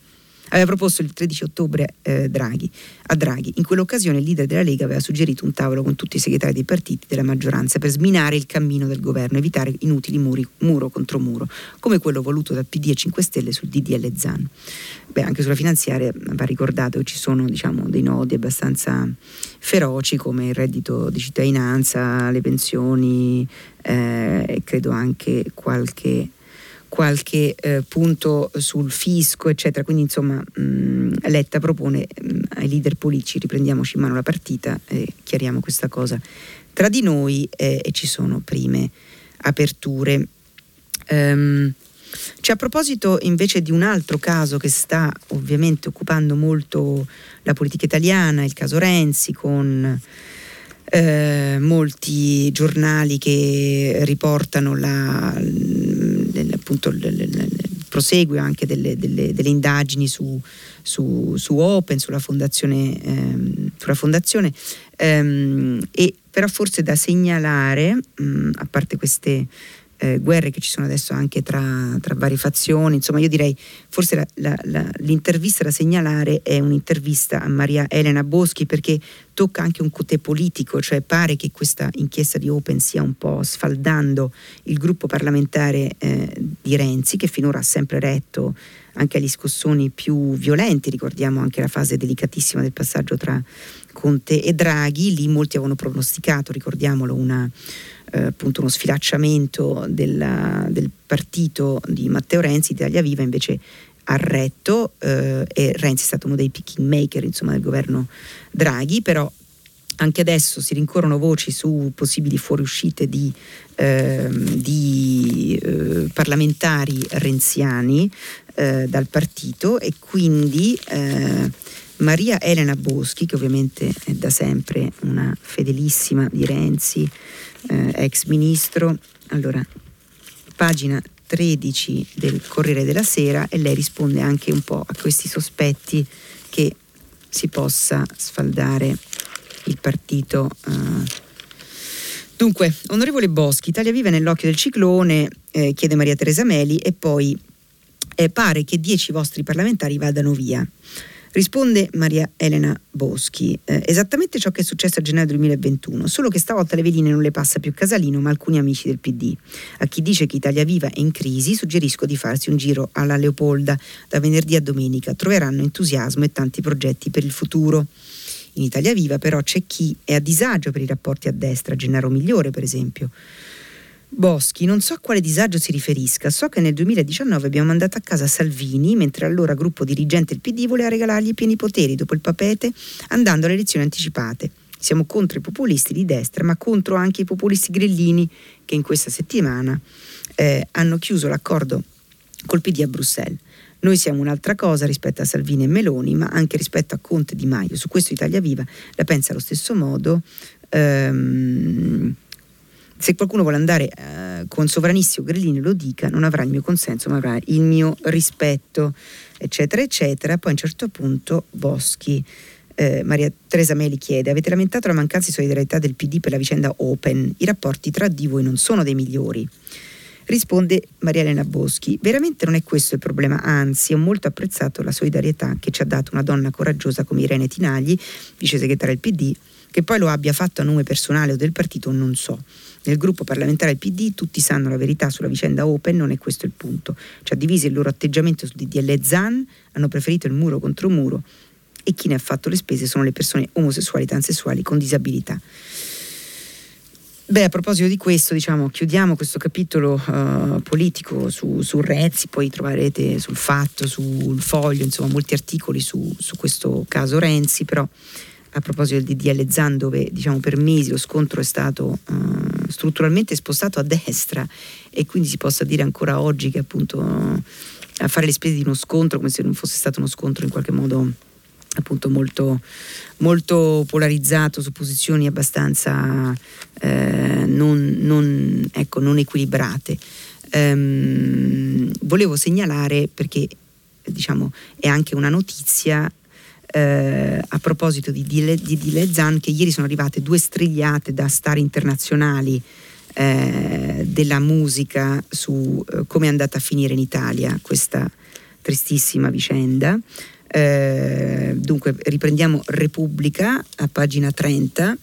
aveva proposto il 13 ottobre eh, Draghi, a Draghi. In quell'occasione il leader della Lega aveva suggerito un tavolo con tutti i segretari dei partiti della maggioranza per sminare il cammino del governo, evitare inutili muri, muro contro muro, come quello voluto dal PD e 5 Stelle sul DDL Zan. Beh, anche sulla finanziaria va ricordato che ci sono diciamo, dei nodi abbastanza feroci come il reddito di cittadinanza, le pensioni eh, e credo anche qualche qualche eh, punto sul fisco, eccetera. Quindi, insomma, mh, mm, Letta propone mh, mm, ai leader politici riprendiamoci in mano la partita e chiariamo questa cosa tra di noi eh, e ci sono prime aperture. Um, c'è a proposito invece di un altro caso che sta ovviamente occupando molto la politica italiana, il caso Renzi, con eh, molti giornali che riportano la, appunto il, il, il proseguio anche delle, delle, delle indagini su, su, su, Open, sulla fondazione, ehm, sulla fondazione. Ehm, e però forse da segnalare, mh, a parte queste eh, guerre che ci sono adesso anche tra, tra, varie fazioni. Insomma, io direi forse la, la, la, l'intervista da segnalare è un'intervista a Maria Elena Boschi perché tocca anche un cotè politico, cioè pare che questa inchiesta di Open sia un po' sfaldando il gruppo parlamentare eh, di Renzi che finora ha sempre retto anche agli scossoni più violenti, ricordiamo anche la fase delicatissima del passaggio tra Conte e Draghi, lì molti avevano pronosticato, ricordiamolo, una eh, appunto uno sfilacciamento della, del partito di Matteo Renzi, Italia Viva invece ha retto eh, e Renzi è stato uno dei picking maker insomma, del governo Draghi, però anche adesso si rincorrono voci su possibili fuoriuscite di, eh, di eh, parlamentari renziani eh, dal partito e quindi eh, Maria Elena Boschi, che ovviamente è da sempre una fedelissima di Renzi, eh, ex ministro. Allora, pagina 13 del Corriere della Sera e lei risponde anche un po' a questi sospetti che si possa sfaldare il partito. Eh. Dunque, onorevole Boschi, Italia Viva nell'occhio del ciclone, eh, chiede Maria Teresa Meli, e poi eh, pare che dieci vostri parlamentari vadano via. Risponde Maria Elena Boschi, eh, esattamente ciò che è successo a gennaio 2021, solo che stavolta le veline non le passa più Casalino ma alcuni amici del PD. A chi dice che Italia Viva è in crisi suggerisco di farsi un giro alla Leopolda da venerdì a domenica, troveranno entusiasmo e tanti progetti per il futuro. In Italia Viva però c'è chi è a disagio per i rapporti a destra, Gennaro Migliore per esempio. Boschi, non so a quale disagio si riferisca, so che nel 2019 abbiamo mandato a casa Salvini, mentre allora gruppo dirigente del PD voleva regalargli i pieni poteri dopo il papete andando alle elezioni anticipate. Siamo contro i populisti di destra, ma contro anche i populisti grillini che in questa settimana eh, hanno chiuso l'accordo col PD a Bruxelles. Noi siamo un'altra cosa rispetto a Salvini e Meloni, ma anche rispetto a Conte Di Maio. Su questo Italia Viva la pensa allo stesso modo. Ehm, se qualcuno vuole andare eh, con sovranisti o grillini lo dica, non avrà il mio consenso, ma avrà il mio rispetto, eccetera, eccetera. Poi a un certo punto Boschi, eh, Maria Teresa Meli chiede, avete lamentato la mancanza di solidarietà del PD per la vicenda Open, i rapporti tra di voi non sono dei migliori. Risponde Maria Elena Boschi, veramente non è questo il problema, anzi ho molto apprezzato la solidarietà che ci ha dato una donna coraggiosa come Irene Tinagli, vice segretaria del PD, che poi lo abbia fatto a nome personale o del partito non so. Nel gruppo parlamentare PD tutti sanno la verità sulla vicenda Open, non è questo il punto. Ci ha diviso il loro atteggiamento sul DDL Zan, hanno preferito il muro contro muro e chi ne ha fatto le spese sono le persone omosessuali transessuali con disabilità. Beh, a proposito di questo, diciamo, chiudiamo questo capitolo uh, politico su, su, Renzi, poi troverete sul fatto, sul foglio, insomma, molti articoli su, su questo caso Renzi, però a proposito del DDL Zan dove diciamo, per mesi lo scontro è stato uh, strutturalmente spostato a destra e quindi si possa dire ancora oggi che appunto uh, a fare le spese di uno scontro come se non fosse stato uno scontro in qualche modo appunto molto, molto polarizzato su posizioni abbastanza eh, non, non, ecco, non, equilibrate. Um, volevo segnalare perché diciamo, è anche una notizia eh, a proposito di Dile, di Dile Zan che ieri sono arrivate due strigliate da star internazionali eh, della musica su eh, come è andata a finire in Italia questa tristissima vicenda. Eh, dunque riprendiamo Repubblica a pagina 30,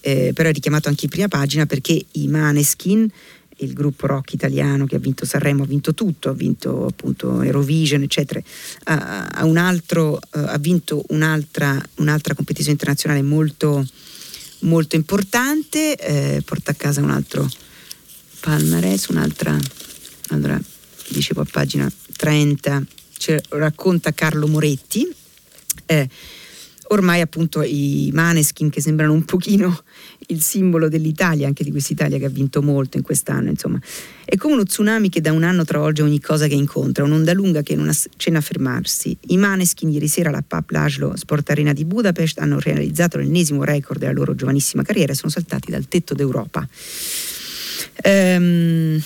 eh, però è richiamato anche in prima pagina perché i Maneskin il gruppo rock italiano che ha vinto Sanremo, ha vinto tutto, ha vinto appunto Eurovision, eccetera, ha, ha, un altro, uh, ha vinto un'altra, un'altra, competizione internazionale molto, molto importante, eh, porta a casa un altro palmarès, un'altra, allora dicevo a pagina 30, cioè, racconta Carlo Moretti. Eh, ormai appunto i Maneskin che sembrano un pochino il simbolo dell'Italia, anche di quest'Italia che ha vinto molto in quest'anno, insomma. È come uno tsunami che da un anno travolge ogni cosa che incontra, un'onda lunga che non accenna a fermarsi. I Maneskin ieri sera alla Pap Laszlo Sport Arena di Budapest hanno realizzato l'ennesimo record della loro giovanissima carriera e sono saltati dal tetto d'Europa. Ehm,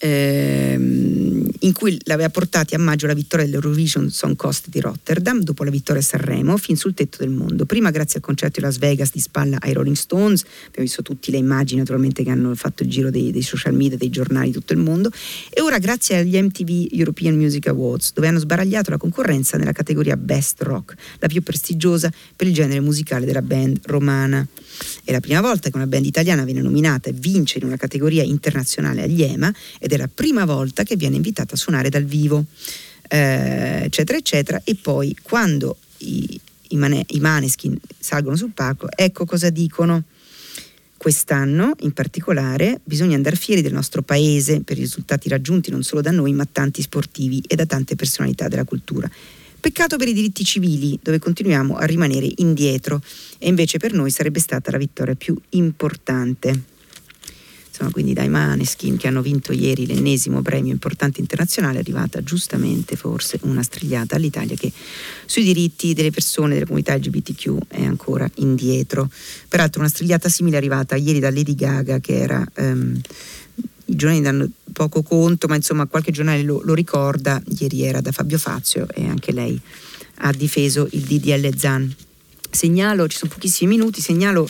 ehm, in cui l'aveva portati a maggio la vittoria dell'Eurovision Song Cost di Rotterdam, dopo la vittoria a Sanremo, fin sul tetto del mondo. Prima grazie al concerto di Las Vegas di spalla ai Rolling Stones, abbiamo visto tutte le immagini naturalmente che hanno fatto il giro dei, dei social media, dei giornali di tutto il mondo, e ora grazie agli MTV European Music Awards, dove hanno sbaragliato la concorrenza nella categoria Best Rock, la più prestigiosa per il genere musicale della band romana. È la prima volta che una band italiana viene nominata e vince in una categoria internazionale agli EMA ed è la prima volta che viene invitata a suonare dal vivo, eh, eccetera, eccetera. E poi quando i, i, mane, i Maneskin salgono sul palco, ecco cosa dicono. Quest'anno in particolare bisogna andare fieri del nostro paese per i risultati raggiunti non solo da noi ma tanti sportivi e da tante personalità della cultura. Peccato per i diritti civili, dove continuiamo a rimanere indietro e invece per noi sarebbe stata la vittoria più importante. Quindi dai Maneskin che hanno vinto ieri l'ennesimo premio importante internazionale è arrivata giustamente forse una strigliata all'Italia che sui diritti delle persone della comunità LGBTQ è ancora indietro. Peraltro una strigliata simile è arrivata ieri da Lady Gaga che era... Um, i giornali danno poco conto, ma insomma qualche giornale lo, lo ricorda, ieri era da Fabio Fazio e anche lei ha difeso il DDL ZAN. Segnalo, ci sono pochissimi minuti, segnalo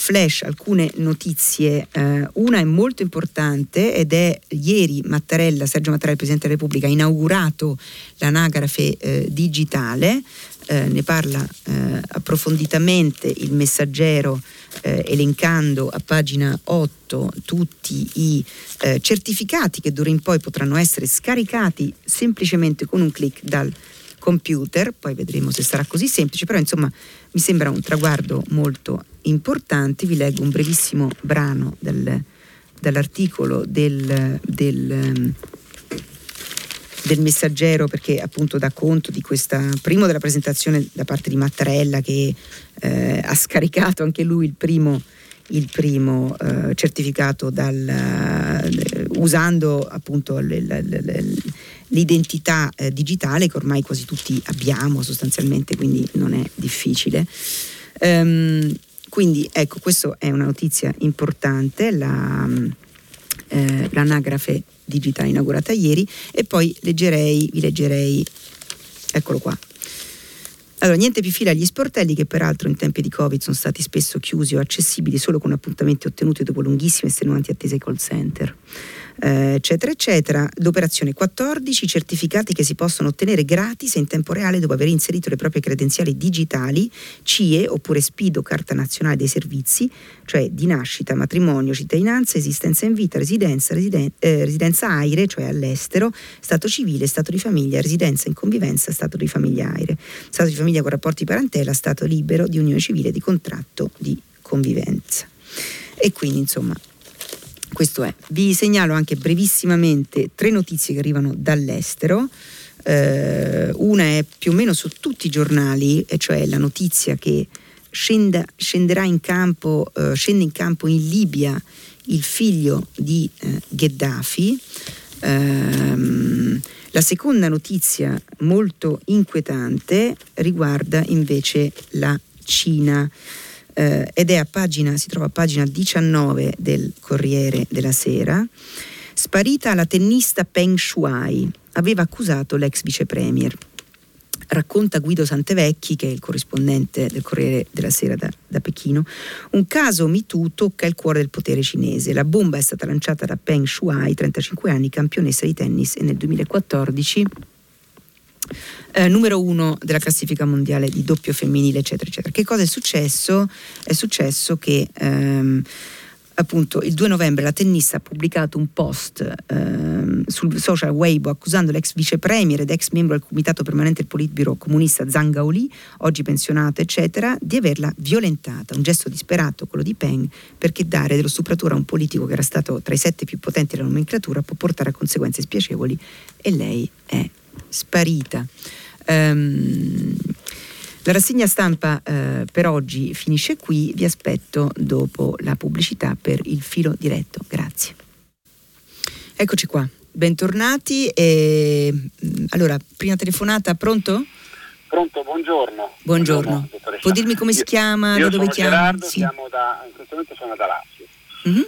flash alcune notizie. Eh, una è molto importante ed è ieri Mattarella, Sergio Mattarella, Presidente della Repubblica, ha inaugurato l'anagrafe eh, digitale. Eh, ne parla eh, approfonditamente il messaggero eh, elencando a pagina 8 tutti i eh, certificati che d'ora in poi potranno essere scaricati semplicemente con un clic dal computer, poi vedremo se sarà così semplice, però insomma mi sembra un traguardo molto importante. Vi leggo un brevissimo brano del, dall'articolo del, del del messaggero perché appunto dà conto di questa, primo della presentazione da parte di Mattarella che eh, ha scaricato anche lui il primo, il primo eh, certificato dal, eh, usando appunto le, le, le, l'identità eh, digitale che ormai quasi tutti abbiamo sostanzialmente, quindi non è difficile. Um, quindi ecco, questa è una notizia importante, la, eh, l'anagrafe digitale inaugurata ieri e poi leggerei, vi leggerei, eccolo qua. Allora, niente più fila agli sportelli che peraltro in tempi di Covid sono stati spesso chiusi o accessibili solo con appuntamenti ottenuti dopo lunghissime e estenuanti attese ai call center eh, eccetera, eccetera. L'operazione 14, certificati che si possono ottenere gratis e in tempo reale dopo aver inserito le proprie credenziali digitali, CIE oppure SPIDO, Carta Nazionale dei Servizi, cioè di nascita, matrimonio, cittadinanza, esistenza in vita, residenza, residen- eh, residenza aire, cioè all'estero, stato civile, stato di famiglia, residenza in convivenza, stato di famiglia aire, stato di famiglia con rapporti parentela, stato libero di unione civile, di contratto di convivenza. E quindi insomma questo è. Vi segnalo anche brevissimamente tre notizie che arrivano dall'estero. Eh, una è più o meno su tutti i giornali, cioè la notizia che scenda, scenderà in campo, eh, scende in campo in Libia il figlio di eh, Gheddafi. Ehm, la seconda notizia molto inquietante riguarda invece la Cina eh, ed è a pagina, si trova a pagina 19 del Corriere della Sera. Sparita la tennista Peng Shuai, aveva accusato l'ex vice premier. Racconta Guido Santevecchi, che è il corrispondente del Corriere della Sera da, da Pechino, un caso MeToo tocca il cuore del potere cinese. La bomba è stata lanciata da Peng Shuai, 35 anni, campionessa di tennis, e nel 2014 eh, numero uno della classifica mondiale di doppio femminile, eccetera, eccetera. Che cosa è successo? È successo che ehm, appunto il 2 novembre la tennista ha pubblicato un post ehm, sul social Weibo accusando l'ex vice premier ed ex membro del comitato permanente del Politburo comunista Zhang Gaoli, oggi pensionato, eccetera, di averla violentata. Un gesto disperato, quello di Peng, perché dare dello stupratore a un politico che era stato tra i sette più potenti della nomenclatura può portare a conseguenze spiacevoli e lei è sparita. Um, la rassegna stampa eh, per oggi finisce qui, vi aspetto dopo la pubblicità per il filo diretto. Grazie. Eccoci qua, bentornati. E, mm, allora, prima telefonata, pronto? Pronto, buongiorno. Buongiorno. buongiorno Può dirmi come io, si chiama, da dove chiama? Gerardo, sì. da, in questo momento sono da Lazio, mm-hmm.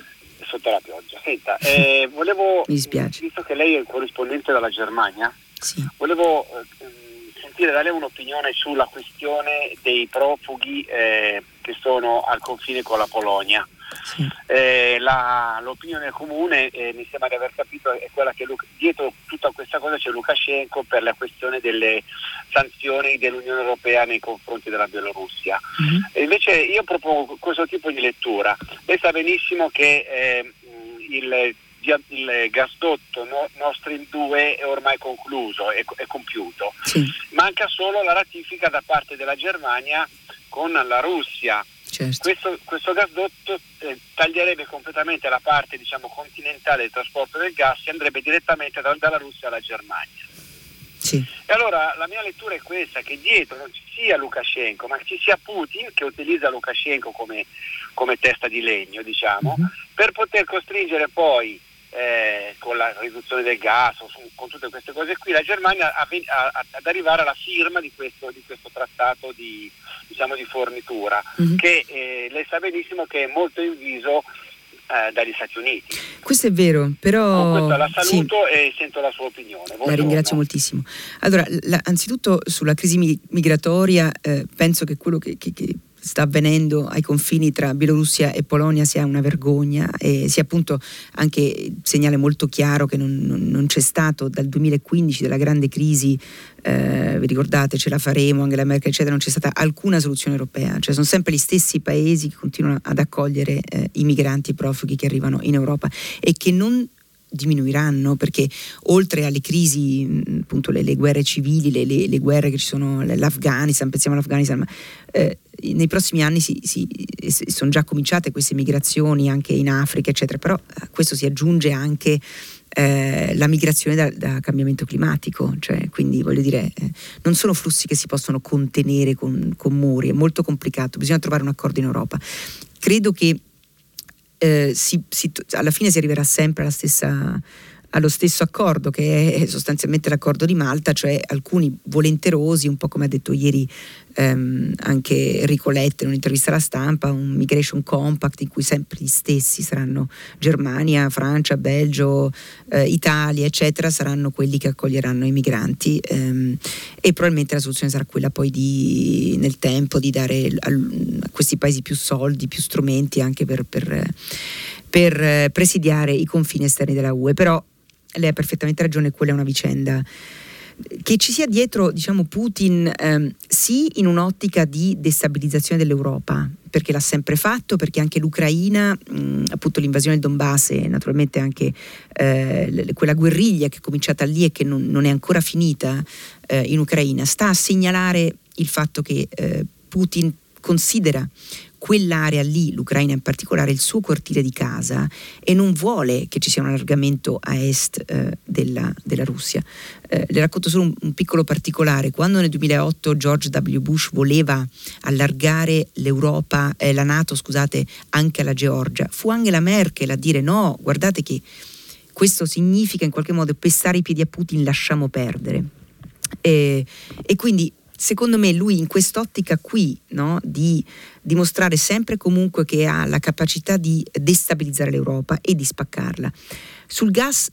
sotto la pioggia. Senta, eh, volevo, Mi dispiace. visto che lei è il corrispondente dalla Germania, Sì. volevo eh, sentire da lei un'opinione sulla questione dei profughi eh, che sono al confine con la Polonia. sì. Eh, la- l'opinione comune, eh, mi sembra di aver capito, è quella che Lu- dietro tutta questa cosa c'è Lukashenko per la questione delle sanzioni dell'Unione Europea nei confronti della Bielorussia. Mhm. E invece io propongo questo tipo di lettura. Lei sa benissimo che eh, il, il gasdotto no- Nord Stream 2 è ormai concluso, è, è compiuto. Sì, Manca solo la ratifica da parte della Germania con la Russia. certo. Questo, questo gasdotto eh, taglierebbe completamente la parte diciamo, continentale del trasporto del gas e andrebbe direttamente da- dalla Russia alla Germania. Sì. E allora la mia lettura è questa, che dietro non ci sia Lukashenko, ma ci sia Putin che utilizza Lukashenko come, come testa di legno, diciamo, Mhm. per poter costringere poi eh, con la riduzione del gas, con tutte queste cose qui, la Germania a a- ad arrivare alla firma di questo, di questo trattato di, diciamo, di fornitura, Mhm. che eh, lei sa benissimo che è molto inviso eh, dagli Stati Uniti. Questo è vero, però... Con questo la Oh, sì. saluto e sento la sua opinione. La Buongiorno. ringrazio moltissimo. Allora, la- anzitutto sulla crisi mi- migratoria, eh, penso che quello che, che- che sta avvenendo ai confini tra Bielorussia e Polonia sia una vergogna e sia appunto anche segnale molto chiaro che non, non- non c'è stato. Dal 2015 della grande crisi, eh, vi ricordate, ce la faremo, Angela Merkel eccetera, non c'è stata alcuna soluzione europea, cioè sono sempre gli stessi paesi che continuano ad accogliere eh, i migranti i profughi che arrivano in Europa e che non diminuiranno perché oltre alle crisi, appunto le, le guerre civili, le, le- le guerre che ci sono, l'Afghanistan, pensiamo all'Afghanistan, ma eh, nei prossimi anni si, si- si- sono già cominciate queste migrazioni anche in Africa, eccetera, però a questo si aggiunge anche eh, la migrazione da, da cambiamento climatico, cioè quindi voglio dire, eh, non sono flussi che si possono contenere con, con muri, è molto complicato, bisogna trovare un accordo in Europa. Credo che eh, si- si- alla fine si arriverà sempre alla stessa- allo stesso accordo che è sostanzialmente l'accordo di Malta, cioè alcuni volenterosi, un po' come ha detto ieri ehm, anche Enrico Letta in un'intervista alla stampa, un migration compact in cui sempre gli stessi saranno Germania, Francia, Belgio, eh, Italia, eccetera, saranno quelli che accoglieranno i migranti ehm, e probabilmente la soluzione sarà quella poi di, nel tempo di dare al- a questi paesi più soldi, più strumenti anche per, per, per, eh, presidiare i confini esterni della UE. Però lei ha perfettamente ragione, quella è una vicenda che ci sia dietro diciamo, Putin ehm, sì in un'ottica di destabilizzazione dell'Europa, perché l'ha sempre fatto, perché anche l'Ucraina, mh, appunto l'invasione del Donbass e naturalmente anche eh, quella guerriglia che è cominciata lì e che non, non è ancora finita eh, in Ucraina, sta a segnalare il fatto che eh, Putin considera quell'area lì, l'Ucraina in particolare, il suo cortile di casa e non vuole che ci sia un allargamento a est eh, della, della Russia. Eh, le racconto solo un, un piccolo particolare. Quando nel 2008 George W. Bush voleva allargare l'Europa, eh, la Nato, scusate, anche alla Georgia, fu Angela Merkel a dire no, guardate che questo significa in qualche modo pestare i piedi a Putin, lasciamo perdere. E, e quindi secondo me lui in quest'ottica qui no, di dimostrare sempre comunque che ha la capacità di destabilizzare l'Europa e di spaccarla. Sul gas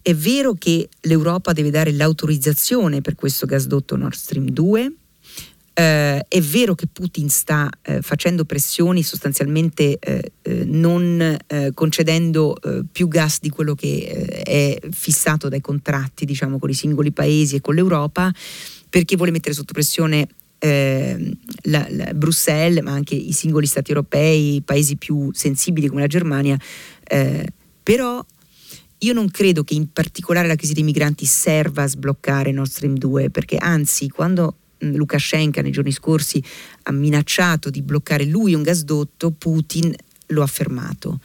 è vero che l'Europa deve dare l'autorizzazione per questo gasdotto Nord Stream 2. Eh, è vero che Putin sta eh, facendo pressioni sostanzialmente eh, eh, non eh, concedendo eh, più gas di quello che è fissato dai contratti diciamo, con i singoli paesi e con l'Europa perché vuole mettere sotto pressione eh, la, la Bruxelles, ma anche i singoli stati europei, i paesi più sensibili come la Germania, eh, però io non credo che in particolare la crisi dei migranti serva a sbloccare Nord Stream 2, perché anzi quando Lukashenko nei giorni scorsi ha minacciato di bloccare lui un gasdotto, Putin lo ha fermato,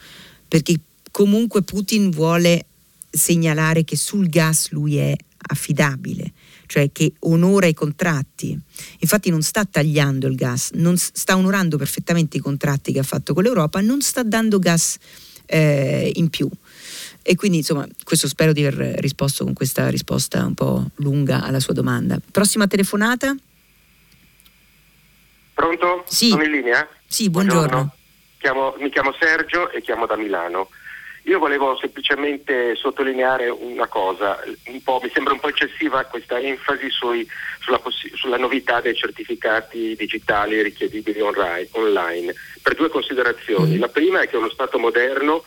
perché comunque Putin vuole segnalare che sul gas lui è affidabile cioè che onora i contratti. Infatti non sta tagliando il gas, non sta onorando perfettamente i contratti che ha fatto con l'Europa, non sta dando gas eh, in più. E quindi insomma questo spero di aver risposto con questa risposta un po' lunga alla sua domanda. Prossima telefonata? Pronto? Sì. Sono in linea? Sì, buongiorno. Chiamo- mi chiamo Sergio e chiamo da Milano. Io volevo semplicemente sottolineare una cosa, un mi sembra un po' eccessiva questa enfasi sui, sulla, possi- sulla, novità dei certificati digitali richiedibili online, per due considerazioni. Mm. La prima è che uno Stato moderno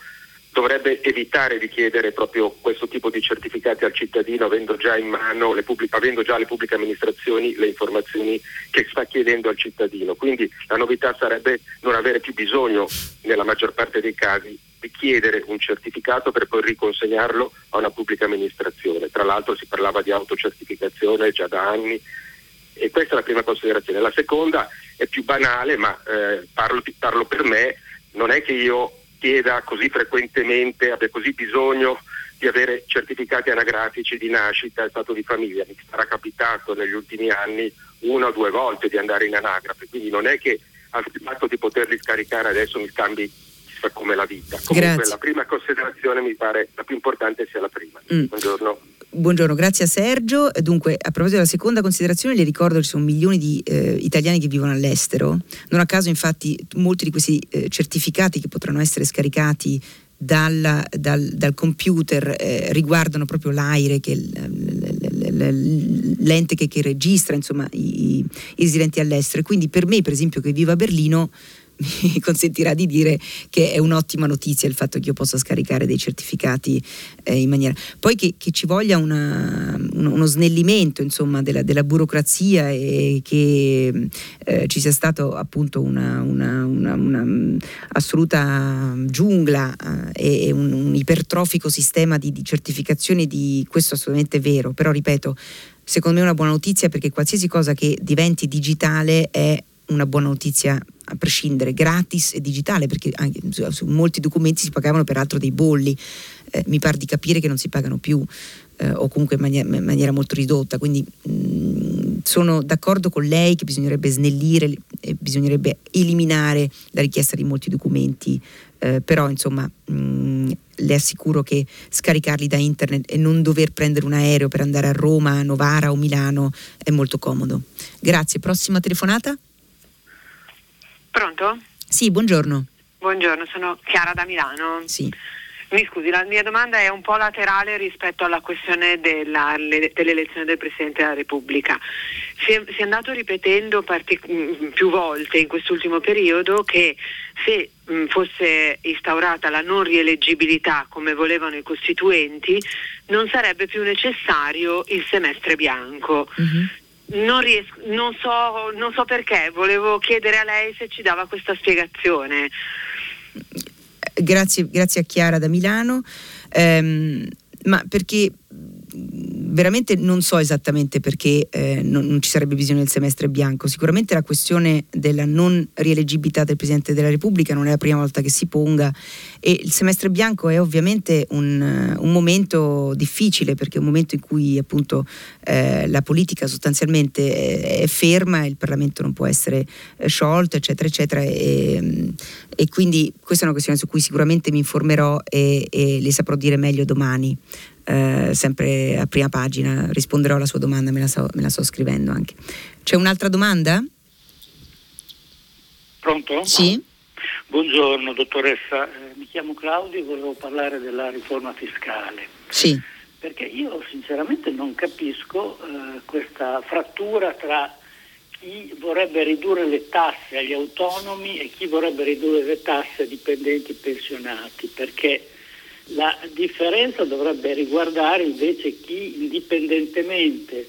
dovrebbe evitare di chiedere proprio questo tipo di certificati al cittadino avendo già in mano, le pubblic- avendo già le pubbliche amministrazioni le informazioni che sta chiedendo al cittadino. Quindi la novità sarebbe non avere più bisogno, nella maggior parte dei casi, di chiedere un certificato per poi riconsegnarlo a una pubblica amministrazione. Tra l'altro si parlava di autocertificazione già da anni e questa è la prima considerazione. La seconda è più banale, ma eh, parlo, parlo per me, non è che io chieda così frequentemente, abbia così bisogno di avere certificati anagrafici di nascita e stato di famiglia. Mi sarà capitato negli ultimi anni una o due volte di andare in anagrafe, quindi non è che al fatto di poterli scaricare adesso mi cambi come la vita. Comunque Grazie. la prima considerazione mi pare la più importante sia la prima. Mm. Buongiorno. Buongiorno, grazie a Sergio. Dunque, a proposito della seconda considerazione, le ricordo che ci sono milioni di eh, italiani che vivono all'estero. Non a caso, infatti, molti di questi eh, certificati che potranno essere scaricati dal, dal, dal computer eh, riguardano proprio l'AIRE, che è l'ente che, che registra insomma, i, i residenti all'estero. E quindi per me, per esempio, che vivo a Berlino, mi [laughs] consentirà di dire che è un'ottima notizia il fatto che io possa scaricare dei certificati eh, in maniera. Poi che, che ci voglia una, uno, snellimento insomma, della, della, burocrazia e che eh, ci sia stato appunto una, una, una mm, assoluta giungla eh, e un, un, ipertrofico sistema di, di certificazione di questo assolutamente vero, però ripeto secondo me è una buona notizia perché qualsiasi cosa che diventi digitale è una buona notizia a prescindere, gratis e digitale, perché anche su, molti documenti si pagavano peraltro dei bolli, eh, mi pare di capire che non si pagano più eh, o comunque in maniera, in maniera molto ridotta, quindi mh, mm, sono d'accordo con lei che bisognerebbe snellire, eh, bisognerebbe eliminare la richiesta di molti documenti, eh, però insomma mh, mm, le assicuro che scaricarli da internet e non dover prendere un aereo per andare a Roma, Novara o Milano è molto comodo. Grazie, prossima telefonata? Pronto? Sì, buongiorno. Buongiorno, sono Chiara da Milano. Sì. Mi scusi, la mia domanda è un po' laterale rispetto alla questione della, le, dell'elezione del Presidente della Repubblica. Si è, si è andato ripetendo partic- mm, più volte in quest'ultimo periodo che se mh, mm, fosse instaurata la non rieleggibilità come volevano i costituenti, non sarebbe più necessario il semestre bianco. Uh-huh. Non, riesco, non, so, non so perché, volevo chiedere a lei se ci dava questa spiegazione. Grazie, grazie a Chiara da Milano, ehm, ma perché veramente non so esattamente perché eh, non, non, ci sarebbe bisogno del semestre bianco. Sicuramente la questione della non rieleggibilità del Presidente della Repubblica non è la prima volta che si ponga e il semestre bianco è ovviamente un, un momento difficile perché è un momento in cui appunto eh, la politica sostanzialmente è, ferma, il Parlamento non può essere eh, sciolto, eccetera, eccetera. E, e, quindi questa è una questione su cui sicuramente mi informerò e, e le saprò dire meglio domani eh, sempre a prima pagina, risponderò alla sua domanda, me la, so, me la sto scrivendo anche. C'è un'altra domanda? Pronto? Sì. Buongiorno dottoressa, eh, mi chiamo Claudio e volevo parlare della riforma fiscale. Sì. Perché io sinceramente non capisco eh, questa frattura tra chi vorrebbe ridurre le tasse agli autonomi e chi vorrebbe ridurre le tasse ai dipendenti pensionati, perché la differenza dovrebbe riguardare invece chi indipendentemente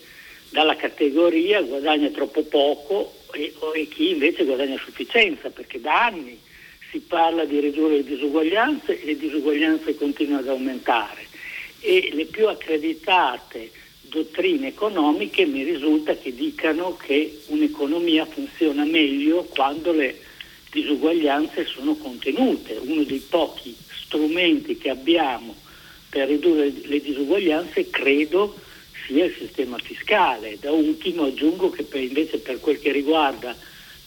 dalla categoria guadagna troppo poco e, e chi invece guadagna a sufficienza, perché da anni si parla di ridurre le disuguaglianze e le disuguaglianze continuano ad aumentare e le più accreditate dottrine economiche mi risulta che dicano che un'economia funziona meglio quando le disuguaglianze sono contenute. Uno dei pochi strumenti che abbiamo per ridurre le disuguaglianze credo sia il sistema fiscale. Da ultimo aggiungo che per, invece per quel che riguarda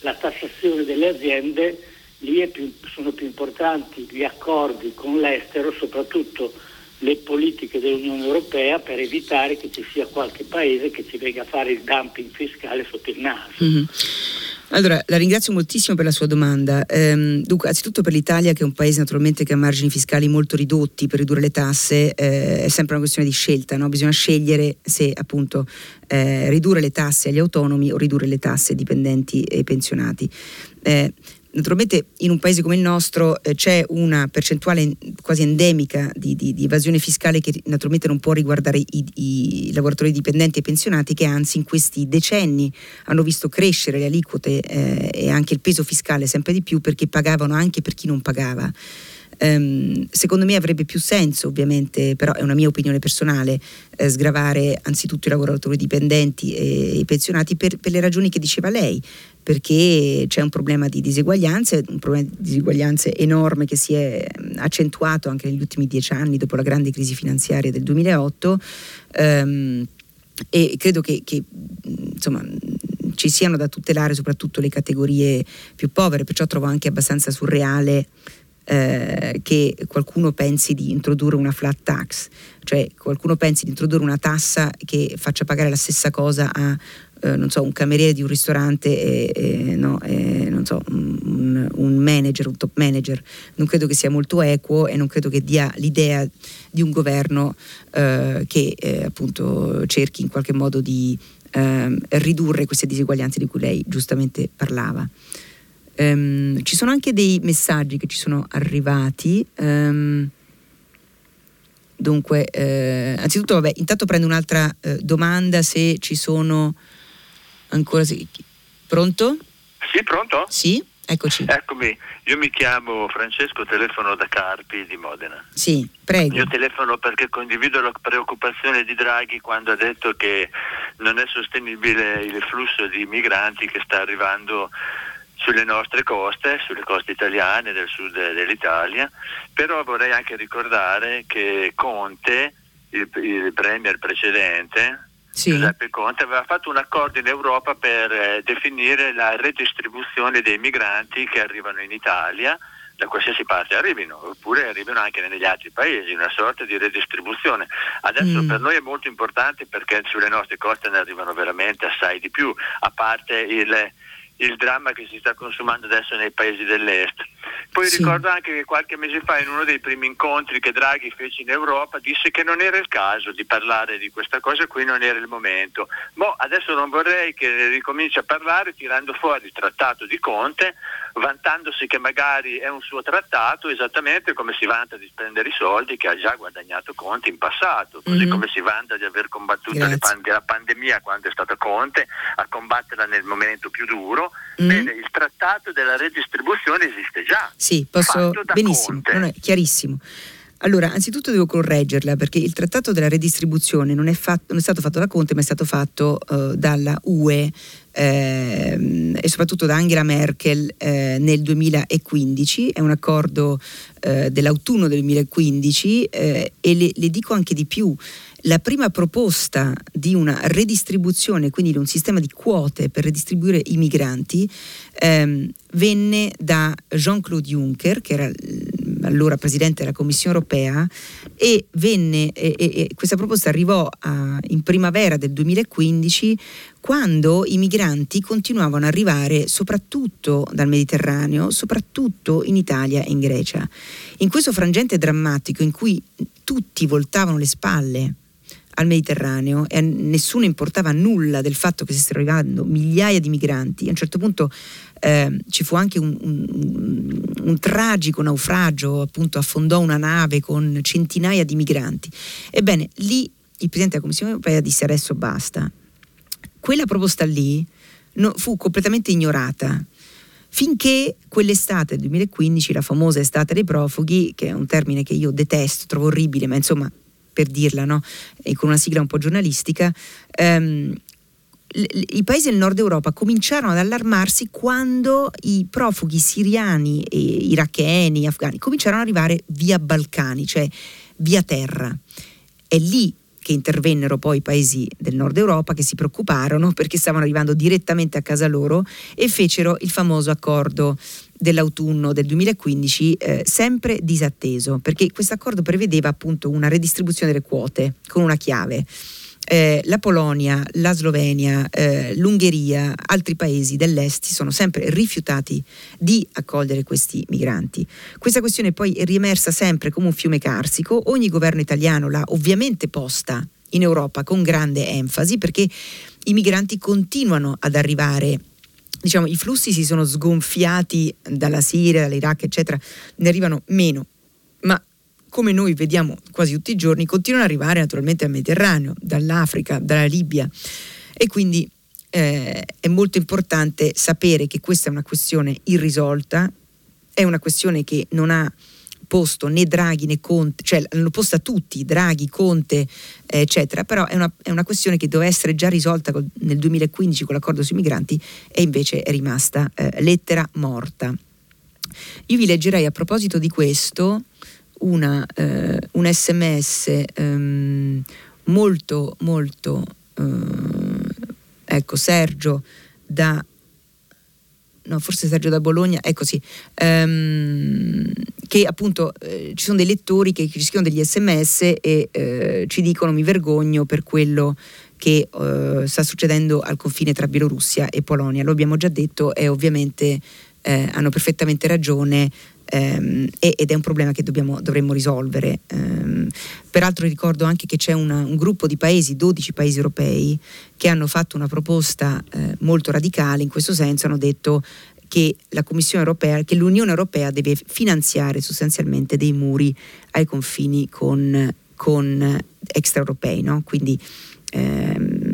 la tassazione delle aziende, lì più, sono più importanti gli accordi con l'estero, soprattutto le politiche dell'Unione Europea per evitare che ci sia qualche paese che ci venga a fare il dumping fiscale sotto il naso. Mm-hmm. Allora, la ringrazio moltissimo per la sua domanda. Ehm, dunque, anzitutto per l'Italia, che è un paese naturalmente che ha margini fiscali molto ridotti per ridurre le tasse, eh, è sempre una questione di scelta, no? bisogna scegliere se appunto eh, ridurre le tasse agli autonomi o ridurre le tasse ai dipendenti e pensionati. Eh, naturalmente in un paese come il nostro eh, c'è una percentuale quasi endemica di, di, di, evasione fiscale che naturalmente non può riguardare i, i, lavoratori dipendenti e pensionati che anzi in questi decenni hanno visto crescere le aliquote eh, e anche il peso fiscale sempre di più perché pagavano anche per chi non pagava. Um, secondo me avrebbe più senso, ovviamente, però è una mia opinione personale, eh, sgravare anzitutto i lavoratori dipendenti e i pensionati per, per, le ragioni che diceva lei, perché c'è un problema di diseguaglianze, un problema di diseguaglianze enorme che si è accentuato anche negli ultimi dieci anni dopo la grande crisi finanziaria del 2008 um, e credo che, che insomma, ci siano da tutelare soprattutto le categorie più povere, perciò trovo anche abbastanza surreale eh, che qualcuno pensi di introdurre una flat tax, cioè qualcuno pensi di introdurre una tassa che faccia pagare la stessa cosa a eh, non so, un cameriere di un ristorante e, e, no, e non so, un, un, manager, un top manager. Non credo che sia molto equo e non credo che dia l'idea di un governo eh, che eh, appunto cerchi in qualche modo di ehm, ridurre queste diseguaglianze di cui lei giustamente parlava. Um, ci sono anche dei messaggi che ci sono arrivati. Um, dunque, eh, anzitutto, vabbè, intanto prendo un'altra eh, domanda se ci sono ancora. Pronto? Sì, pronto? Sì, eccoci. Eccomi, io mi chiamo Francesco, telefono da Carpi di Modena. Sì, prego. Io telefono perché condivido la preoccupazione di Draghi quando ha detto che non è sostenibile il flusso di migranti che sta arrivando sulle nostre coste, sulle coste italiane del sud dell'Italia, però vorrei anche ricordare che Conte, il, il premier precedente, sì. Giuseppe Conte, aveva fatto un accordo in Europa per eh, definire la redistribuzione dei migranti che arrivano in Italia da qualsiasi parte arrivino, oppure arrivino anche negli altri paesi, una sorta di redistribuzione. Adesso mm. per noi è molto importante perché sulle nostre coste ne arrivano veramente assai di più, a parte il il dramma che si sta consumando adesso nei paesi dell'est. Poi sì. ricordo anche che qualche mese fa in uno dei primi incontri che Draghi fece in Europa disse che non era il caso di parlare di questa cosa, qui non era il momento. Boh, adesso non vorrei che ricominci a parlare tirando fuori il trattato di Conte vantandosi che magari è un suo trattato esattamente come si vanta di spendere i soldi che ha già guadagnato Conte in passato, così mm-hmm. come si vanta di aver combattuto pand- la pandemia quando è stata Conte a combatterla nel momento più duro. Mm-hmm. Bene, il trattato della redistribuzione esiste già. Sì, posso benissimo, non è chiarissimo. Allora, anzitutto devo correggerla perché il trattato della redistribuzione non è, fatto, non è stato fatto da Conte, ma è stato fatto uh, dalla UE eh, e soprattutto da Angela Merkel eh, nel 2015. È un accordo eh, dell'autunno del 2015 eh, e le, le dico anche di più la prima proposta di una redistribuzione, quindi di un sistema di quote per redistribuire i migranti, ehm, venne da Jean-Claude Juncker, che era allora Presidente della Commissione europea, e, venne, e, e questa proposta arrivò a, in primavera del 2015 quando i migranti continuavano ad arrivare soprattutto dal Mediterraneo, soprattutto in Italia e in Grecia. In questo frangente drammatico in cui tutti voltavano le spalle al Mediterraneo e nessuno importava nulla del fatto che stessero arrivando migliaia di migranti. A un certo punto eh, ci fu anche un, un, un, tragico naufragio, appunto affondò una nave con centinaia di migranti. Ebbene, lì il Presidente della Commissione europea disse adesso basta. Quella proposta lì no, fu completamente ignorata finché quell'estate del 2015, la famosa estate dei profughi, che è un termine che io detesto, trovo orribile, ma insomma per dirla, no? e con una sigla un po' giornalistica, ehm, i paesi del nord Europa cominciarono ad allarmarsi quando i profughi siriani, iracheni, afghani cominciarono ad arrivare via Balcani, cioè via terra. È lì che intervennero poi i paesi del nord Europa che si preoccuparono perché stavano arrivando direttamente a casa loro e fecero il famoso accordo dell'autunno del 2015 eh, sempre disatteso perché questo accordo prevedeva appunto una redistribuzione delle quote con una chiave eh, la Polonia, la Slovenia, eh, l'Ungheria, altri paesi dell'est sono sempre rifiutati di accogliere questi migranti. Questa questione poi è riemersa sempre come un fiume carsico, ogni governo italiano l'ha ovviamente posta in Europa con grande enfasi perché i migranti continuano ad arrivare diciamo, i flussi si sono sgonfiati dalla Siria, dall'Iraq, eccetera, ne arrivano meno, ma come noi vediamo quasi tutti i giorni, continuano ad arrivare naturalmente al Mediterraneo, dall'Africa, dalla Libia e quindi eh, è molto importante sapere che questa è una questione irrisolta, è una questione che non ha posto né Draghi né Conte, cioè l'hanno posta tutti, Draghi, Conte, eccetera, però è una, è una, questione che doveva essere già risolta col, nel 2015 con l'accordo sui migranti e invece è rimasta eh, lettera morta. Io vi leggerei a proposito di questo una, eh, un sms ehm, molto molto eh, ecco Sergio da no forse Sergio da Bologna ecco sì ehm, che appunto eh, ci sono dei lettori che ci scrivono degli sms e eh, ci dicono mi vergogno per quello che eh, sta succedendo al confine tra Bielorussia e Polonia lo abbiamo già detto e ovviamente eh, hanno perfettamente ragione ehm, ed è un problema che dobbiamo, dovremmo risolvere. Ehm, peraltro ricordo anche che c'è una, un gruppo di paesi, 12 paesi europei, che hanno fatto una proposta eh, molto radicale in questo senso, hanno detto che la Commissione europea, che l'Unione Europea deve finanziare sostanzialmente dei muri ai confini con, con extraeuropei, no? quindi ehm,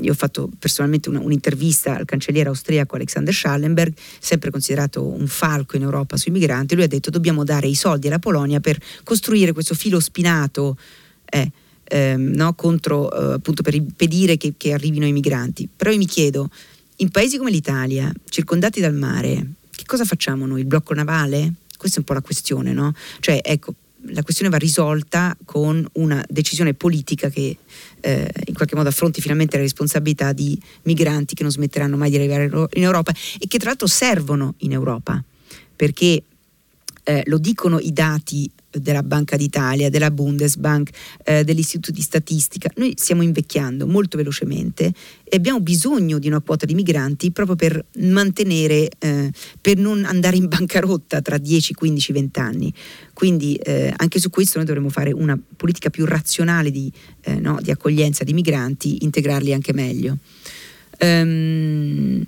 io ho fatto personalmente una, un'intervista al cancelliere austriaco Alexander Schallenberg, sempre considerato un falco in Europa sui migranti, lui ha detto dobbiamo dare i soldi alla Polonia per costruire questo filo spinato eh, ehm, no, contro, eh, appunto per impedire che, che arrivino i migranti. Però io mi chiedo, in paesi come l'Italia, circondati dal mare, che cosa facciamo noi? Il blocco navale? Questa è un po' la questione, no? Cioè, ecco, la questione va risolta con una decisione politica che eh, in qualche modo affronti finalmente la responsabilità di migranti che non smetteranno mai di arrivare in Europa e che tra l'altro servono in Europa perché eh, lo dicono i dati della Banca d'Italia, della Bundesbank, eh, dell'Istituto di Statistica. Noi stiamo invecchiando molto velocemente e abbiamo bisogno di una quota di migranti proprio per mantenere, eh, per non andare in bancarotta tra 10, 15, 20 anni. Quindi eh, anche su questo noi dovremmo fare una politica più razionale di, eh, no, di accoglienza di migranti, integrarli anche meglio. Um,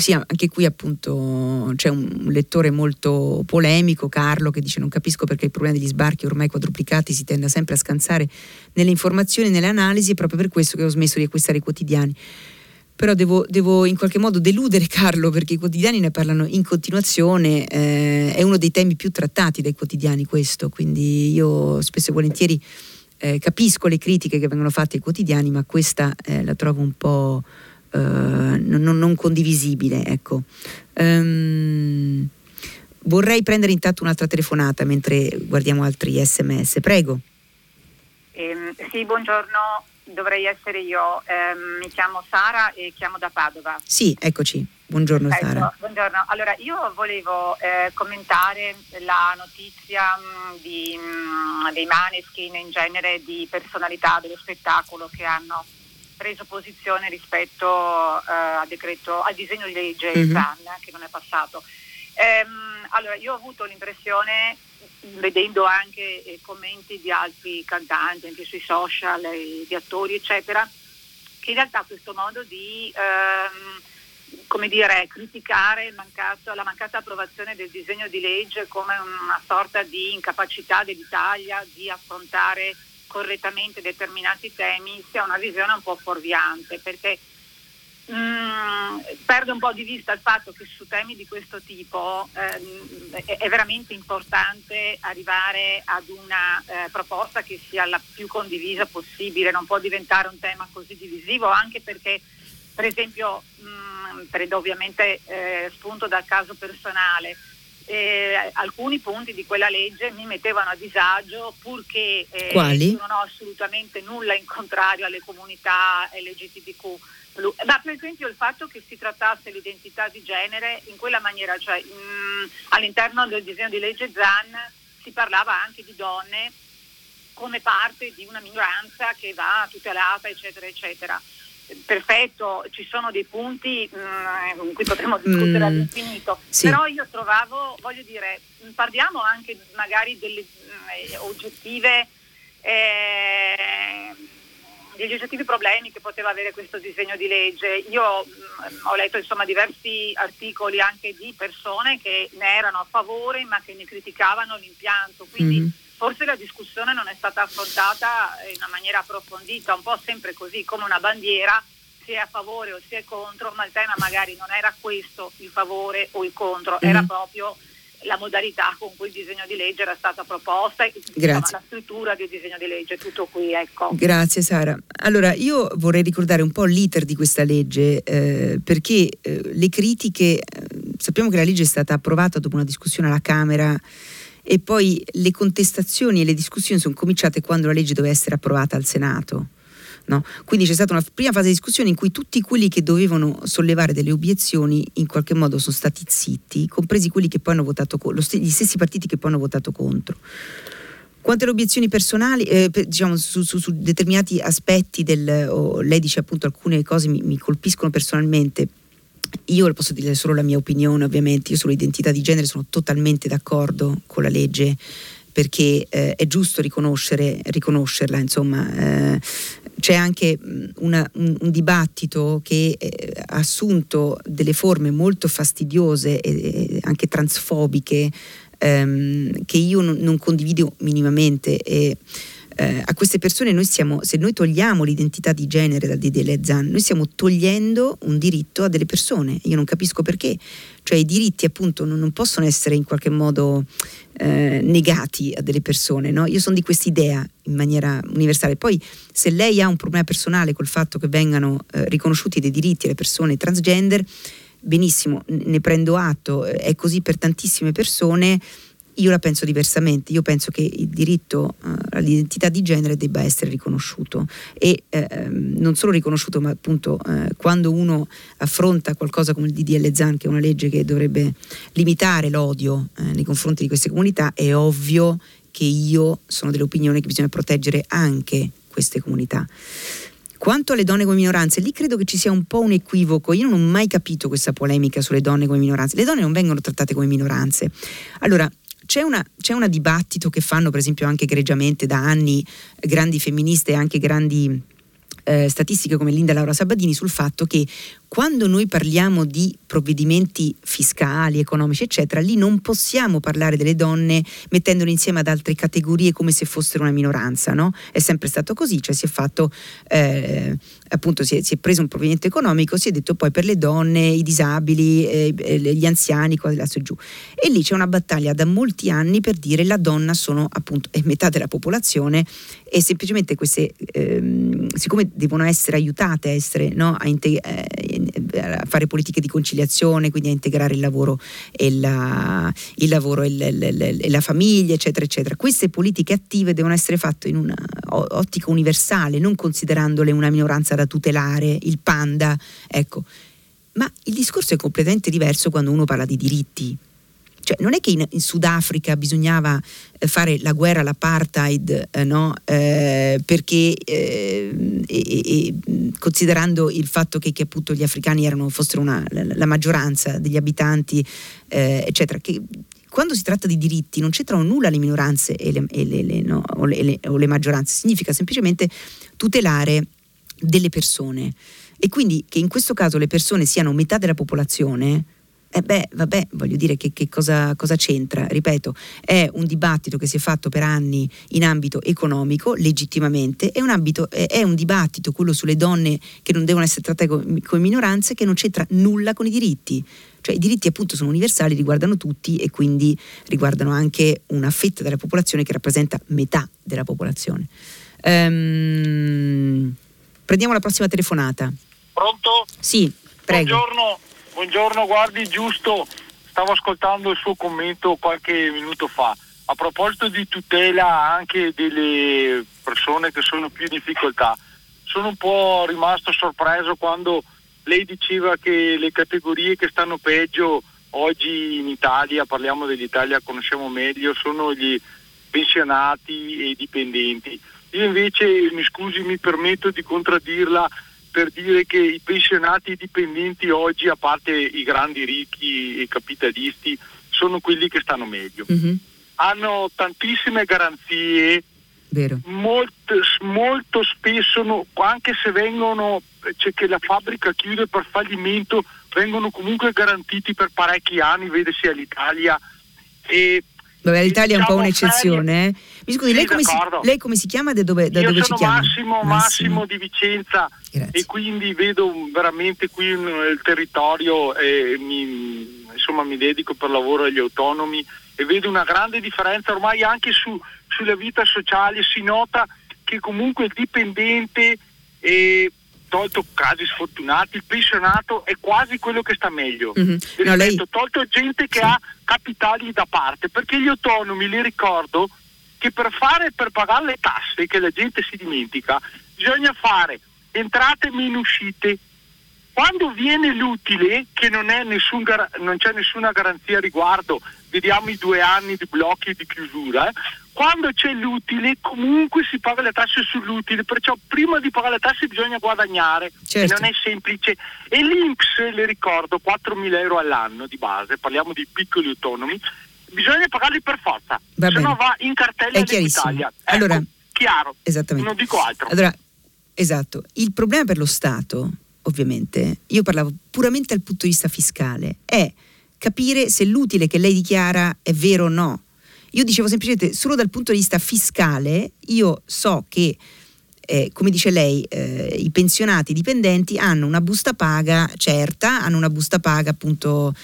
sì, anche qui appunto c'è un lettore molto polemico, Carlo, che dice non capisco perché il problema degli sbarchi ormai quadruplicati si tenda sempre a scansare nelle informazioni nelle analisi, è proprio per questo che ho smesso di acquistare i quotidiani. Però devo, devo in qualche modo deludere Carlo perché i quotidiani ne parlano in continuazione, eh, è uno dei temi più trattati dai quotidiani questo, quindi io spesso e volentieri eh, capisco le critiche che vengono fatte ai quotidiani, ma questa eh, la trovo un po' eh, non, non, condivisibile. Ecco. Um, vorrei prendere intanto un'altra telefonata mentre guardiamo altri sms. Prego. Eh, sì, buongiorno, dovrei essere io. Eh, mi chiamo Sara e chiamo da Padova. Sì, eccoci. Buongiorno Perfetto. Sara. Buongiorno. Allora, io volevo eh, commentare la notizia mh, mm, di, mh, mm, dei Maneskin in genere di personalità dello spettacolo che hanno preso posizione rispetto eh, al, decreto, al disegno di legge mm-hmm. ZAN che non è passato. Ehm, allora, io ho avuto l'impressione, vedendo anche eh, commenti di altri cantanti, anche sui social, eh, di attori, eccetera, che in realtà questo modo di ehm, come dire, criticare mancato, la mancata approvazione del disegno di legge come una sorta di incapacità dell'Italia di affrontare correttamente determinati temi sia una visione un po' fuorviante perché mm, perde un po' di vista il fatto che su temi di questo tipo ehm, è, è, veramente importante arrivare ad una eh, proposta che sia la più condivisa possibile, non può diventare un tema così divisivo anche perché per esempio mh, mm, prendo ovviamente eh, spunto dal caso personale eh, alcuni punti di quella legge mi mettevano a disagio purché eh, non ho assolutamente nulla in contrario alle comunità LGTBQ. Ma per esempio il fatto che si trattasse l'identità di genere in quella maniera, cioè mh, mm, all'interno del disegno di legge ZAN si parlava anche di donne come parte di una minoranza che va tutelata, eccetera, eccetera. Perfetto, ci sono dei punti mh, mm, in cui potremmo discutere mm, all'infinito, sì. però io trovavo, voglio dire, parliamo anche magari delle mh, mm, oggettive eh, degli oggettivi problemi che poteva avere questo disegno di legge. Io mh, ho letto insomma, diversi articoli anche di persone che ne erano a favore ma che ne criticavano l'impianto, quindi mm-hmm. Forse la discussione non è stata affrontata in una maniera approfondita, un po' sempre così come una bandiera si è a favore o si è contro, ma il tema magari non era questo il favore o il contro, mm-hmm. era proprio la modalità con cui il disegno di legge era stata proposta e insomma, la scrittura del disegno di legge, tutto qui. Ecco. Grazie Sara. Allora io vorrei ricordare un po' l'iter di questa legge eh, perché eh, le critiche, eh, sappiamo che la legge è stata approvata dopo una discussione alla Camera e poi le contestazioni e le discussioni sono cominciate quando la legge doveva essere approvata al Senato. No? Quindi c'è stata una prima fase di discussione in cui tutti quelli che dovevano sollevare delle obiezioni in qualche modo sono stati zitti, compresi quelli che poi hanno votato contro, gli stessi partiti che poi hanno votato contro. Quante le obiezioni personali, eh, diciamo, su, su, su, determinati aspetti del, oh, lei dice appunto alcune cose mi, mi colpiscono personalmente, io posso dire solo la mia opinione ovviamente, io sull'identità di genere sono totalmente d'accordo con la legge perché eh, è giusto riconoscerla, insomma, eh, c'è anche una, un, un, dibattito che eh, ha assunto delle forme molto fastidiose e anche transfobiche ehm, che io non, non, condivido minimamente. E, eh, a queste persone noi stiamo, se noi togliamo l'identità di genere dal DDL ZAN, noi stiamo togliendo un diritto a delle persone. Io non capisco perché. Cioè i diritti appunto non, non possono essere in qualche modo eh, negati a delle persone. No? Io sono di questa idea in maniera universale. Poi se lei ha un problema personale col fatto che vengano eh, riconosciuti dei diritti alle persone transgender, benissimo, ne prendo atto, è così per tantissime persone io la penso diversamente, io penso che il diritto uh, all'identità di genere debba essere riconosciuto e eh, non solo riconosciuto, ma appunto eh, quando uno affronta qualcosa come il DDL ZAN, che è una legge che dovrebbe limitare l'odio eh, nei confronti di queste comunità, è ovvio che io sono dell'opinione che bisogna proteggere anche queste comunità. Quanto alle donne come minoranze, lì credo che ci sia un po' un equivoco. Io non ho mai capito questa polemica sulle donne come minoranze. Le donne non vengono trattate come minoranze. Allora, c'è, una, c'è un dibattito che fanno per esempio anche egregiamente da anni grandi femministe e anche grandi eh, statistiche come Linda Laura Sabadini sul fatto che quando noi parliamo di provvedimenti fiscali, economici, eccetera, lì non possiamo parlare delle donne mettendole insieme ad altre categorie come se fossero una minoranza, no? È sempre stato così, cioè si è fatto, eh, appunto, si è, si è, preso un provvedimento economico, si è detto poi per le donne, i disabili, eh, eh gli anziani, qua là su giù. E lì c'è una battaglia da molti anni per dire la donna sono appunto è metà della popolazione e semplicemente queste, ehm, siccome devono essere aiutate a, essere, no, a, integ- eh, a fare politiche di conciliazione, quindi a integrare il lavoro e la, il lavoro e, l, l, l, e la famiglia, eccetera, eccetera. Queste politiche attive devono essere fatte in un'ottica universale, non considerandole una minoranza da tutelare, il panda, ecco. Ma il discorso è completamente diverso quando uno parla di diritti cioè, non è che in, in Sudafrica bisognava eh, fare la guerra all'apartheid, eh, no? eh, perché eh, considerando il fatto che, che, gli africani erano, fossero una, la, la, maggioranza degli abitanti, eh, eccetera, che quando si tratta di diritti non c'entrano nulla le minoranze e le, e le, le, no? o, o le maggioranze, significa semplicemente tutelare delle persone. E quindi che in questo caso le persone siano metà della popolazione, eh beh, vabbè, voglio dire che, che cosa, cosa, c'entra? Ripeto, è un dibattito che si è fatto per anni in ambito economico, legittimamente, è un, ambito, è, un dibattito, quello sulle donne che non devono essere trattate come, come minoranze, che non c'entra nulla con i diritti. Cioè i diritti appunto sono universali, riguardano tutti e quindi riguardano anche una fetta della popolazione che rappresenta metà della popolazione. Um, prendiamo la prossima telefonata. Pronto? Sì, prego. Buongiorno. Buongiorno, guardi, giusto, stavo ascoltando il suo commento qualche minuto fa. A proposito di tutela anche delle persone che sono più in difficoltà, sono un po' rimasto sorpreso quando lei diceva che le categorie che stanno peggio oggi in Italia, parliamo dell'Italia, conosciamo meglio, sono gli, pensionati e dipendenti. Io invece, mi scusi, mi permetto di contraddirla per dire che i pensionati dipendenti oggi, a parte i grandi ricchi e capitalisti, sono quelli che stanno meglio. Mm-hmm. Hanno tantissime garanzie, molto, molto, spesso, no, anche se vengono, c'è che la fabbrica chiude per fallimento, vengono comunque garantiti per parecchi anni, vede sia l'Italia. E, Vabbè, l'Italia diciamo è un po' un'eccezione. Eh? Mi scusi, sì, lei, come si, lei, come si, chiama? Da dove, da Io dove sono Massimo, Massimo, di Vicenza Grazie. e quindi vedo veramente qui il territorio e mi, insomma, mi dedico per lavoro agli autonomi e vedo una grande differenza ormai anche su, sulla vita sociale. Si nota che comunque il dipendente e tolto casi sfortunati, il pensionato è quasi quello che sta meglio. Mm-hmm. No, lei... Tolto gente che sì. ha capitali da parte, perché gli autonomi, li ricordo, che per fare per pagare le tasse, che la gente si dimentica, bisogna fare entrate meno uscite. Quando viene l'utile, che non, nessun, non c'è nessuna garanzia a riguardo, vediamo i due anni di blocchi di chiusura, eh, quando c'è l'utile comunque si paga le tasse sull'utile, perciò prima di pagare le tasse bisogna guadagnare, certo. non è semplice. E l'Inps, le ricordo, 4.000 euro all'anno di base, parliamo di piccoli autonomi, bisogna pagarli per forza, va se no va in cartella in Italia. Ecco, allora, chiaro, non dico altro. Allora, esatto, il problema per lo Stato, ovviamente, io parlavo puramente dal punto di vista fiscale, è capire se l'utile che lei dichiara è vero o no io dicevo semplicemente, solo dal punto di vista fiscale, io so che, eh, come dice lei, eh, i pensionati i dipendenti hanno una busta paga certa, hanno una busta paga appunto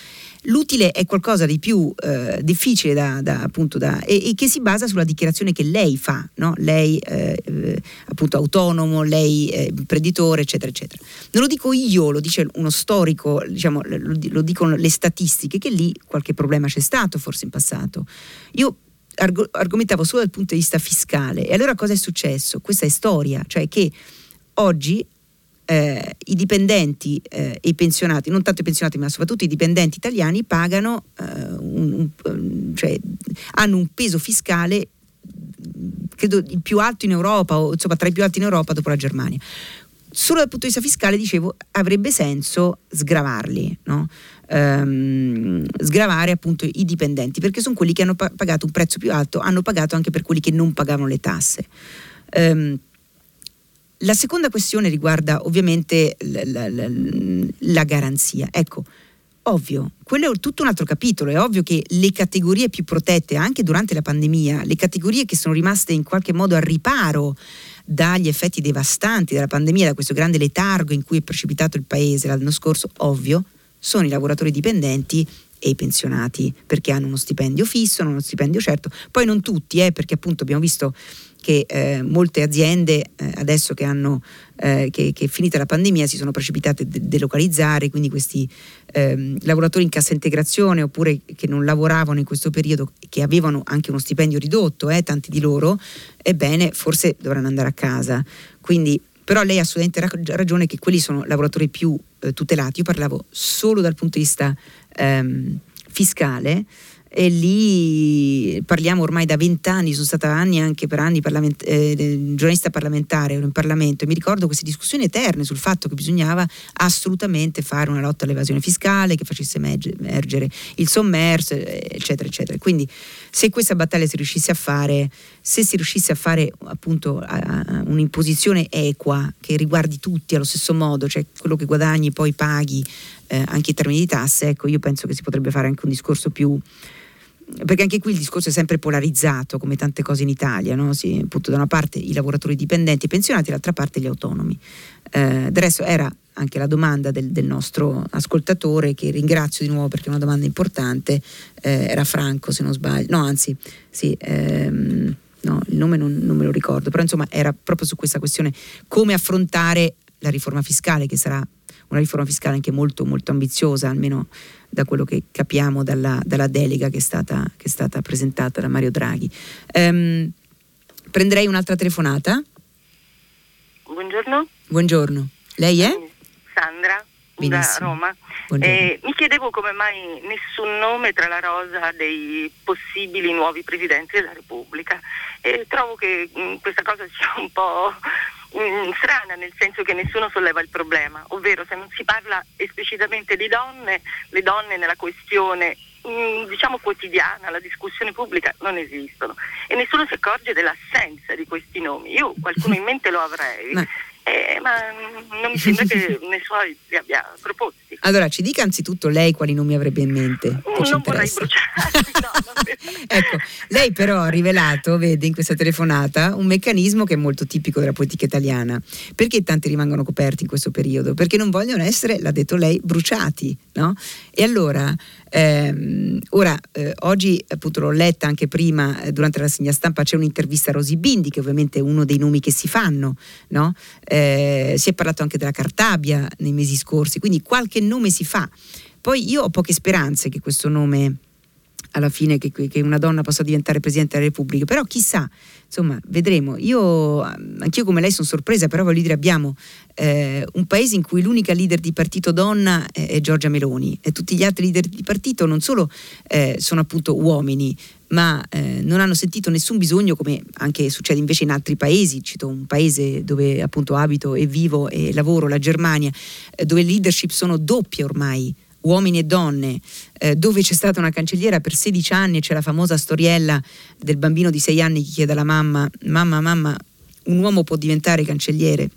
l'utile è qualcosa di più eh, difficile da, da, appunto da, e, e, che si basa sulla dichiarazione che lei fa, no? lei eh, eh, appunto autonomo, lei eh, imprenditore, eccetera, eccetera. Non lo dico io, lo dice uno storico, diciamo, lo, lo dicono le statistiche, che lì qualche problema c'è stato forse in passato. Io arg- argomentavo solo dal punto di vista fiscale e allora cosa è successo? Questa è storia, cioè che oggi eh, i dipendenti eh, e i pensionati, non tanto i pensionati ma soprattutto i dipendenti italiani pagano, eh, un, un, cioè, hanno un peso fiscale credo il più alto in Europa o insomma tra i più alti in Europa dopo la Germania. Solo dal punto di vista fiscale, dicevo, avrebbe senso sgravarli, no? ehm, sgravare appunto i dipendenti, perché sono quelli che hanno pagato un prezzo più alto, hanno pagato anche per quelli che non pagavano le tasse. Um, la seconda questione riguarda ovviamente la, la, la, la garanzia. Ecco, ovvio, quello è tutto un altro capitolo, è ovvio che le categorie più protette anche durante la pandemia, le categorie che sono rimaste in qualche modo a riparo dagli effetti devastanti della pandemia, da questo grande letargo in cui è precipitato il paese l'anno scorso, ovvio, sono i lavoratori dipendenti e i pensionati perché hanno uno stipendio fisso, hanno uno stipendio certo, poi non tutti, eh, perché appunto abbiamo visto che eh, molte aziende eh, adesso che hanno eh, che, che, finita la pandemia si sono precipitate a de- delocalizzare, quindi questi ehm, lavoratori in cassa integrazione oppure che non lavoravano in questo periodo, che avevano anche uno stipendio ridotto, eh, tanti di loro, ebbene forse dovranno andare a casa. Quindi, però lei ha assolutamente ragione che quelli sono lavoratori più eh, tutelati. Io parlavo solo dal punto di vista ehm, fiscale e lì parliamo ormai da vent'anni, sono stata anni anche per anni parlament- eh, giornalista parlamentare, in Parlamento e mi ricordo queste discussioni eterne sul fatto che bisognava assolutamente fare una lotta all'evasione fiscale che facesse emergere il sommerso, eccetera, eccetera. Quindi se questa battaglia si riuscisse a fare, se si riuscisse a fare appunto a, a un'imposizione equa che riguardi tutti allo stesso modo, cioè quello che guadagni poi paghi eh, anche in termini di tasse, ecco io penso che si potrebbe fare anche un discorso più perché anche qui il discorso è sempre polarizzato come tante cose in Italia, no? sì, appunto da una parte i lavoratori dipendenti e pensionati, dall'altra parte gli autonomi. Eh, del resto era anche la domanda del, del, nostro ascoltatore, che ringrazio di nuovo perché è una domanda importante, eh, era Franco se non sbaglio, no anzi sì, ehm, no, il nome non, non me lo ricordo, però insomma era proprio su questa questione come affrontare la riforma fiscale che sarà una riforma fiscale anche molto, molto ambiziosa, almeno da quello che capiamo dalla, dalla delega che è, stata, che è, stata, presentata da Mario Draghi. Um, prenderei un'altra telefonata. Buongiorno. Buongiorno. Lei è? Sandra. da Roma. Eh, mi chiedevo come mai nessun nome tra la rosa dei possibili nuovi presidenti della Repubblica e trovo che mh, mm, questa cosa sia un po' mh, mm, strana nel senso che nessuno solleva il problema, ovvero se non si parla esplicitamente di donne, le donne nella questione mm, diciamo quotidiana, la discussione pubblica non esistono e nessuno si accorge dell'assenza di questi nomi. Io qualcuno in mente lo avrei. Ma eh, ma non mi sembra che [laughs] nessuno li abbia proposti. Allora, ci dica anzitutto lei quali nomi avrebbe in mente. non vorrei bruciarli, no, [laughs] ecco, lei però ha rivelato, vede, in questa telefonata un meccanismo che è molto tipico della politica italiana. Perché tanti rimangono coperti in questo periodo? Perché non vogliono essere, l'ha detto lei, bruciati, no? E allora eh, ora, eh, oggi appunto l'ho letta anche prima eh, durante la rassegna stampa, c'è un'intervista a Rosy Bindi, che ovviamente è uno dei nomi che si fanno, no? Eh, si è parlato anche della Cartabia nei mesi scorsi, quindi qualche nome si fa. Poi io ho poche speranze che questo nome alla fine che, che, una donna possa diventare Presidente della Repubblica, però chissà, insomma, vedremo. Io, anch'io come lei sono sorpresa, però voglio dire, abbiamo eh, un paese in cui l'unica leader di partito donna è, è, Giorgia Meloni e tutti gli altri leader di partito non solo eh, sono appunto uomini, ma eh, non hanno sentito nessun bisogno, come anche succede invece in altri paesi, cito un paese dove appunto abito e vivo e lavoro, la Germania, eh, dove le leadership sono doppie ormai uomini e donne, eh, dove c'è stata una cancelliera per 16 anni e c'è la famosa storiella del bambino di 6 anni che chiede alla mamma, mamma, mamma, un uomo può diventare cancelliere?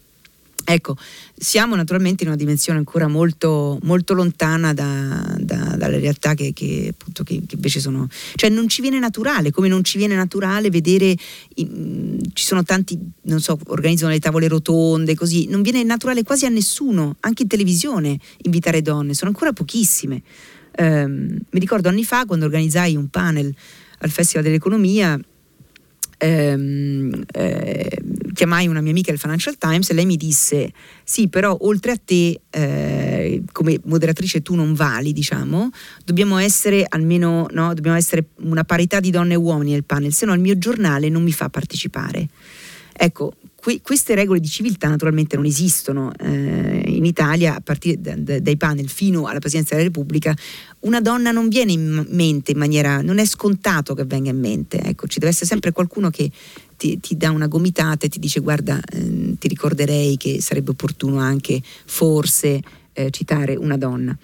Ecco, siamo naturalmente in una dimensione ancora molto, molto lontana da, da, dalle realtà che, che, appunto, che, che, invece sono... Cioè non ci viene naturale, come non ci viene naturale vedere, in, ci sono tanti, non so, organizzano le tavole rotonde, così, non viene naturale quasi a nessuno, anche in televisione, invitare donne, sono ancora pochissime. Um, mi ricordo anni fa quando organizzai un panel al Festival dell'Economia, ehm, eh, chiamai una mia amica del Financial Times e lei mi disse sì però oltre a te eh, come moderatrice tu non vali diciamo dobbiamo essere almeno no, dobbiamo essere una parità di donne e uomini nel panel se no il mio giornale non mi fa partecipare. Ecco que- queste regole di civiltà naturalmente non esistono eh, in Italia a partire da, da, dai panel fino alla Presidenza della Repubblica una donna non viene in mente in maniera non è scontato che venga in mente. Ecco ci deve essere sempre qualcuno che ti, ti dà una gomitata e ti dice guarda eh, ti ricorderei che sarebbe opportuno anche forse eh, citare una donna.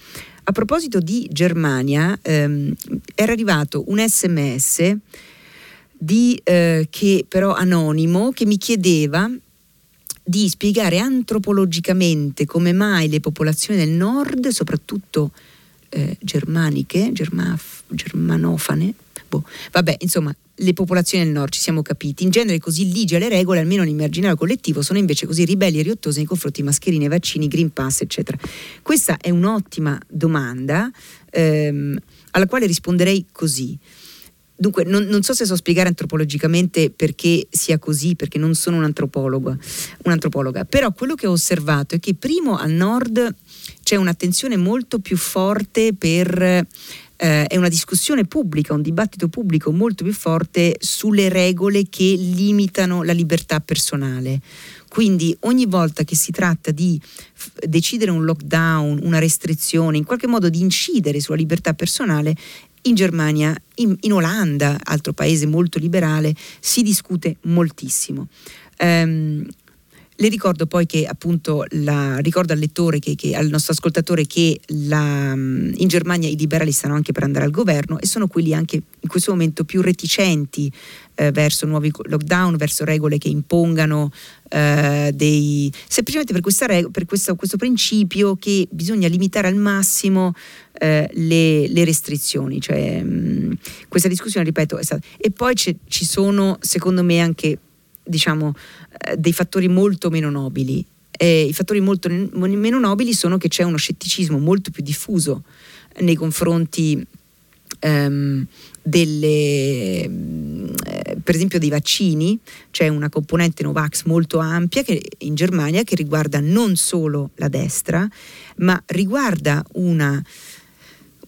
A proposito di Germania ehm, era arrivato un sms di, eh, che però anonimo che mi chiedeva di spiegare antropologicamente come mai le popolazioni del nord, soprattutto eh, germaniche, germaf, germanofane, boh, vabbè, insomma, le popolazioni del nord ci siamo capiti, in genere così ligie le regole, almeno nell'immaginario collettivo, sono invece così ribelli e riottosi nei confronti di mascherine, vaccini, green pass, eccetera. Questa è un'ottima domanda ehm, alla quale risponderei così. Dunque, non, non, so se so spiegare antropologicamente perché sia così, perché non sono un'antropologa, un'antropologa, però quello che ho osservato è che primo al nord c'è un'attenzione molto più forte per eh, è una discussione pubblica, un dibattito pubblico molto più forte sulle regole che limitano la libertà personale. Quindi ogni volta che si tratta di f- decidere un lockdown, una restrizione, in qualche modo di incidere sulla libertà personale, in Germania, in, in Olanda, altro paese molto liberale, si discute moltissimo. Um, le ricordo poi che appunto la, ricordo al lettore, che, che, al nostro ascoltatore che la, in Germania i liberali stanno anche per andare al governo e sono quelli anche in questo momento più reticenti eh, verso nuovi lockdown, verso regole che impongano eh, dei... semplicemente per, reg- per questo, questo, principio che bisogna limitare al massimo eh, le, le, restrizioni. Cioè, mh, questa discussione, ripeto, è stata... E poi ci sono secondo me anche diciamo, eh, dei fattori molto meno nobili. E I fattori molto meno nobili sono che c'è uno scetticismo molto più diffuso nei confronti ehm, delle, eh, per esempio dei vaccini, c'è una componente Novax molto ampia che, in Germania che riguarda non solo la destra, ma riguarda una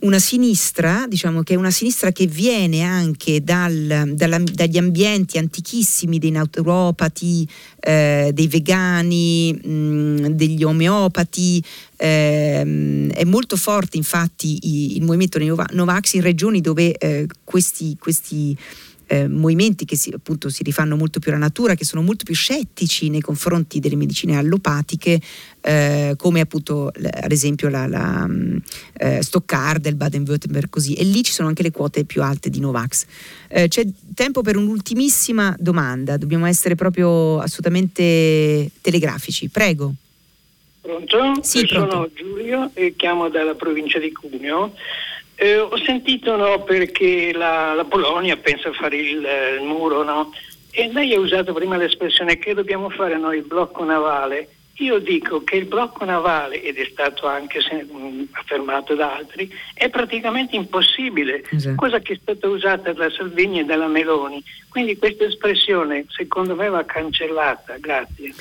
una sinistra, diciamo che è una sinistra che viene anche dal, dalla, dagli ambienti antichissimi dei naturopati, eh, dei vegani, mh, degli omeopati. Eh, è molto forte infatti il, il movimento Novax in regioni dove eh, questi, questi eh, movimenti che si, appunto si rifanno molto più alla natura, che sono molto più scettici nei confronti delle medicine allopatiche, eh, come appunto ad esempio la, la mm, eh, Stoccarda, il Baden-Württemberg così, e lì ci sono anche le quote più alte di Novax. Eh, c'è tempo per un'ultimissima domanda, dobbiamo essere proprio assolutamente telegrafici, prego. Pronto? Sì, pronto. Sono Giulio e chiamo dalla provincia di Cuneo. Eh, ho sentito no, perché la, la, Polonia pensa a fare il, il muro, no? E lei ha usato prima l'espressione che dobbiamo fare noi il blocco navale. Io dico che il blocco navale, ed è stato anche se, mh, affermato da altri, è praticamente impossibile, esatto. cosa che è stata usata da Salvini e dalla Meloni. Quindi questa espressione secondo me va cancellata. Grazie.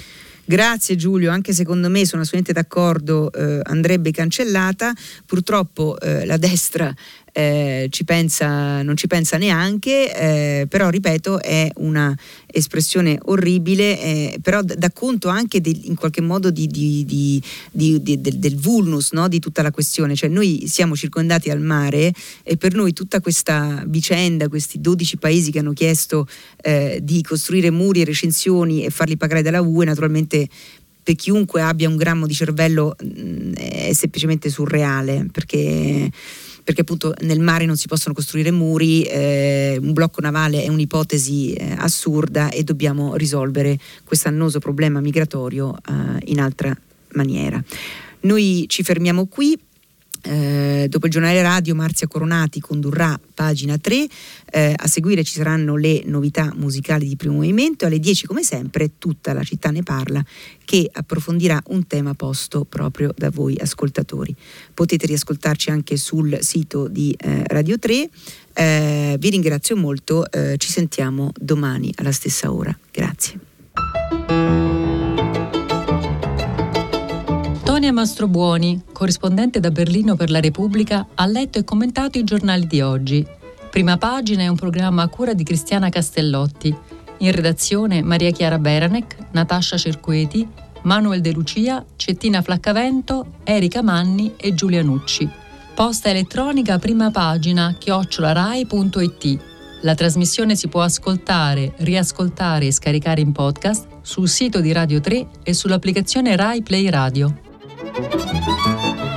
Grazie Giulio, anche secondo me sono assolutamente d'accordo, eh, andrebbe cancellata. Purtroppo eh, la destra eh, ci pensa, non ci pensa neanche, eh, però ripeto è una espressione orribile, eh, però dà conto anche de- in qualche modo di, di, di, del, del vulnus no? di tutta la questione, cioè noi siamo circondati al mare e per noi tutta questa vicenda, questi 12 paesi che hanno chiesto eh, di costruire muri e recensioni e farli pagare dalla UE, naturalmente per chiunque abbia un grammo di cervello mh, mm, è semplicemente surreale perché perché appunto nel mare non si possono costruire muri, eh, un blocco navale è un'ipotesi eh, assurda e dobbiamo risolvere questo annoso problema migratorio eh, in altra maniera. Noi ci fermiamo qui. Eh, dopo il giornale radio Marzia Coronati condurrà pagina 3, eh, a seguire ci saranno le novità musicali di primo movimento, alle 10 come sempre tutta la città ne parla che approfondirà un tema posto proprio da voi ascoltatori. Potete riascoltarci anche sul sito di eh, Radio 3. Eh, vi ringrazio molto, eh, ci sentiamo domani alla stessa ora. Grazie. Tonia Mastrobuoni, corrispondente da Berlino per la Repubblica, ha letto e commentato i giornali di oggi. Prima pagina è un programma a cura di Cristiana Castellotti. In redazione Maria Chiara Beranec, Natascia Cerqueti, Manuel De Lucia, Cettina Flaccavento, Erika Manni e Giulia Nucci. Posta elettronica prima pagina chiocciolarai.it. La trasmissione si può ascoltare, riascoltare e scaricare in podcast sul sito di Radio 3 e sull'applicazione Rai Play Radio. なるほど!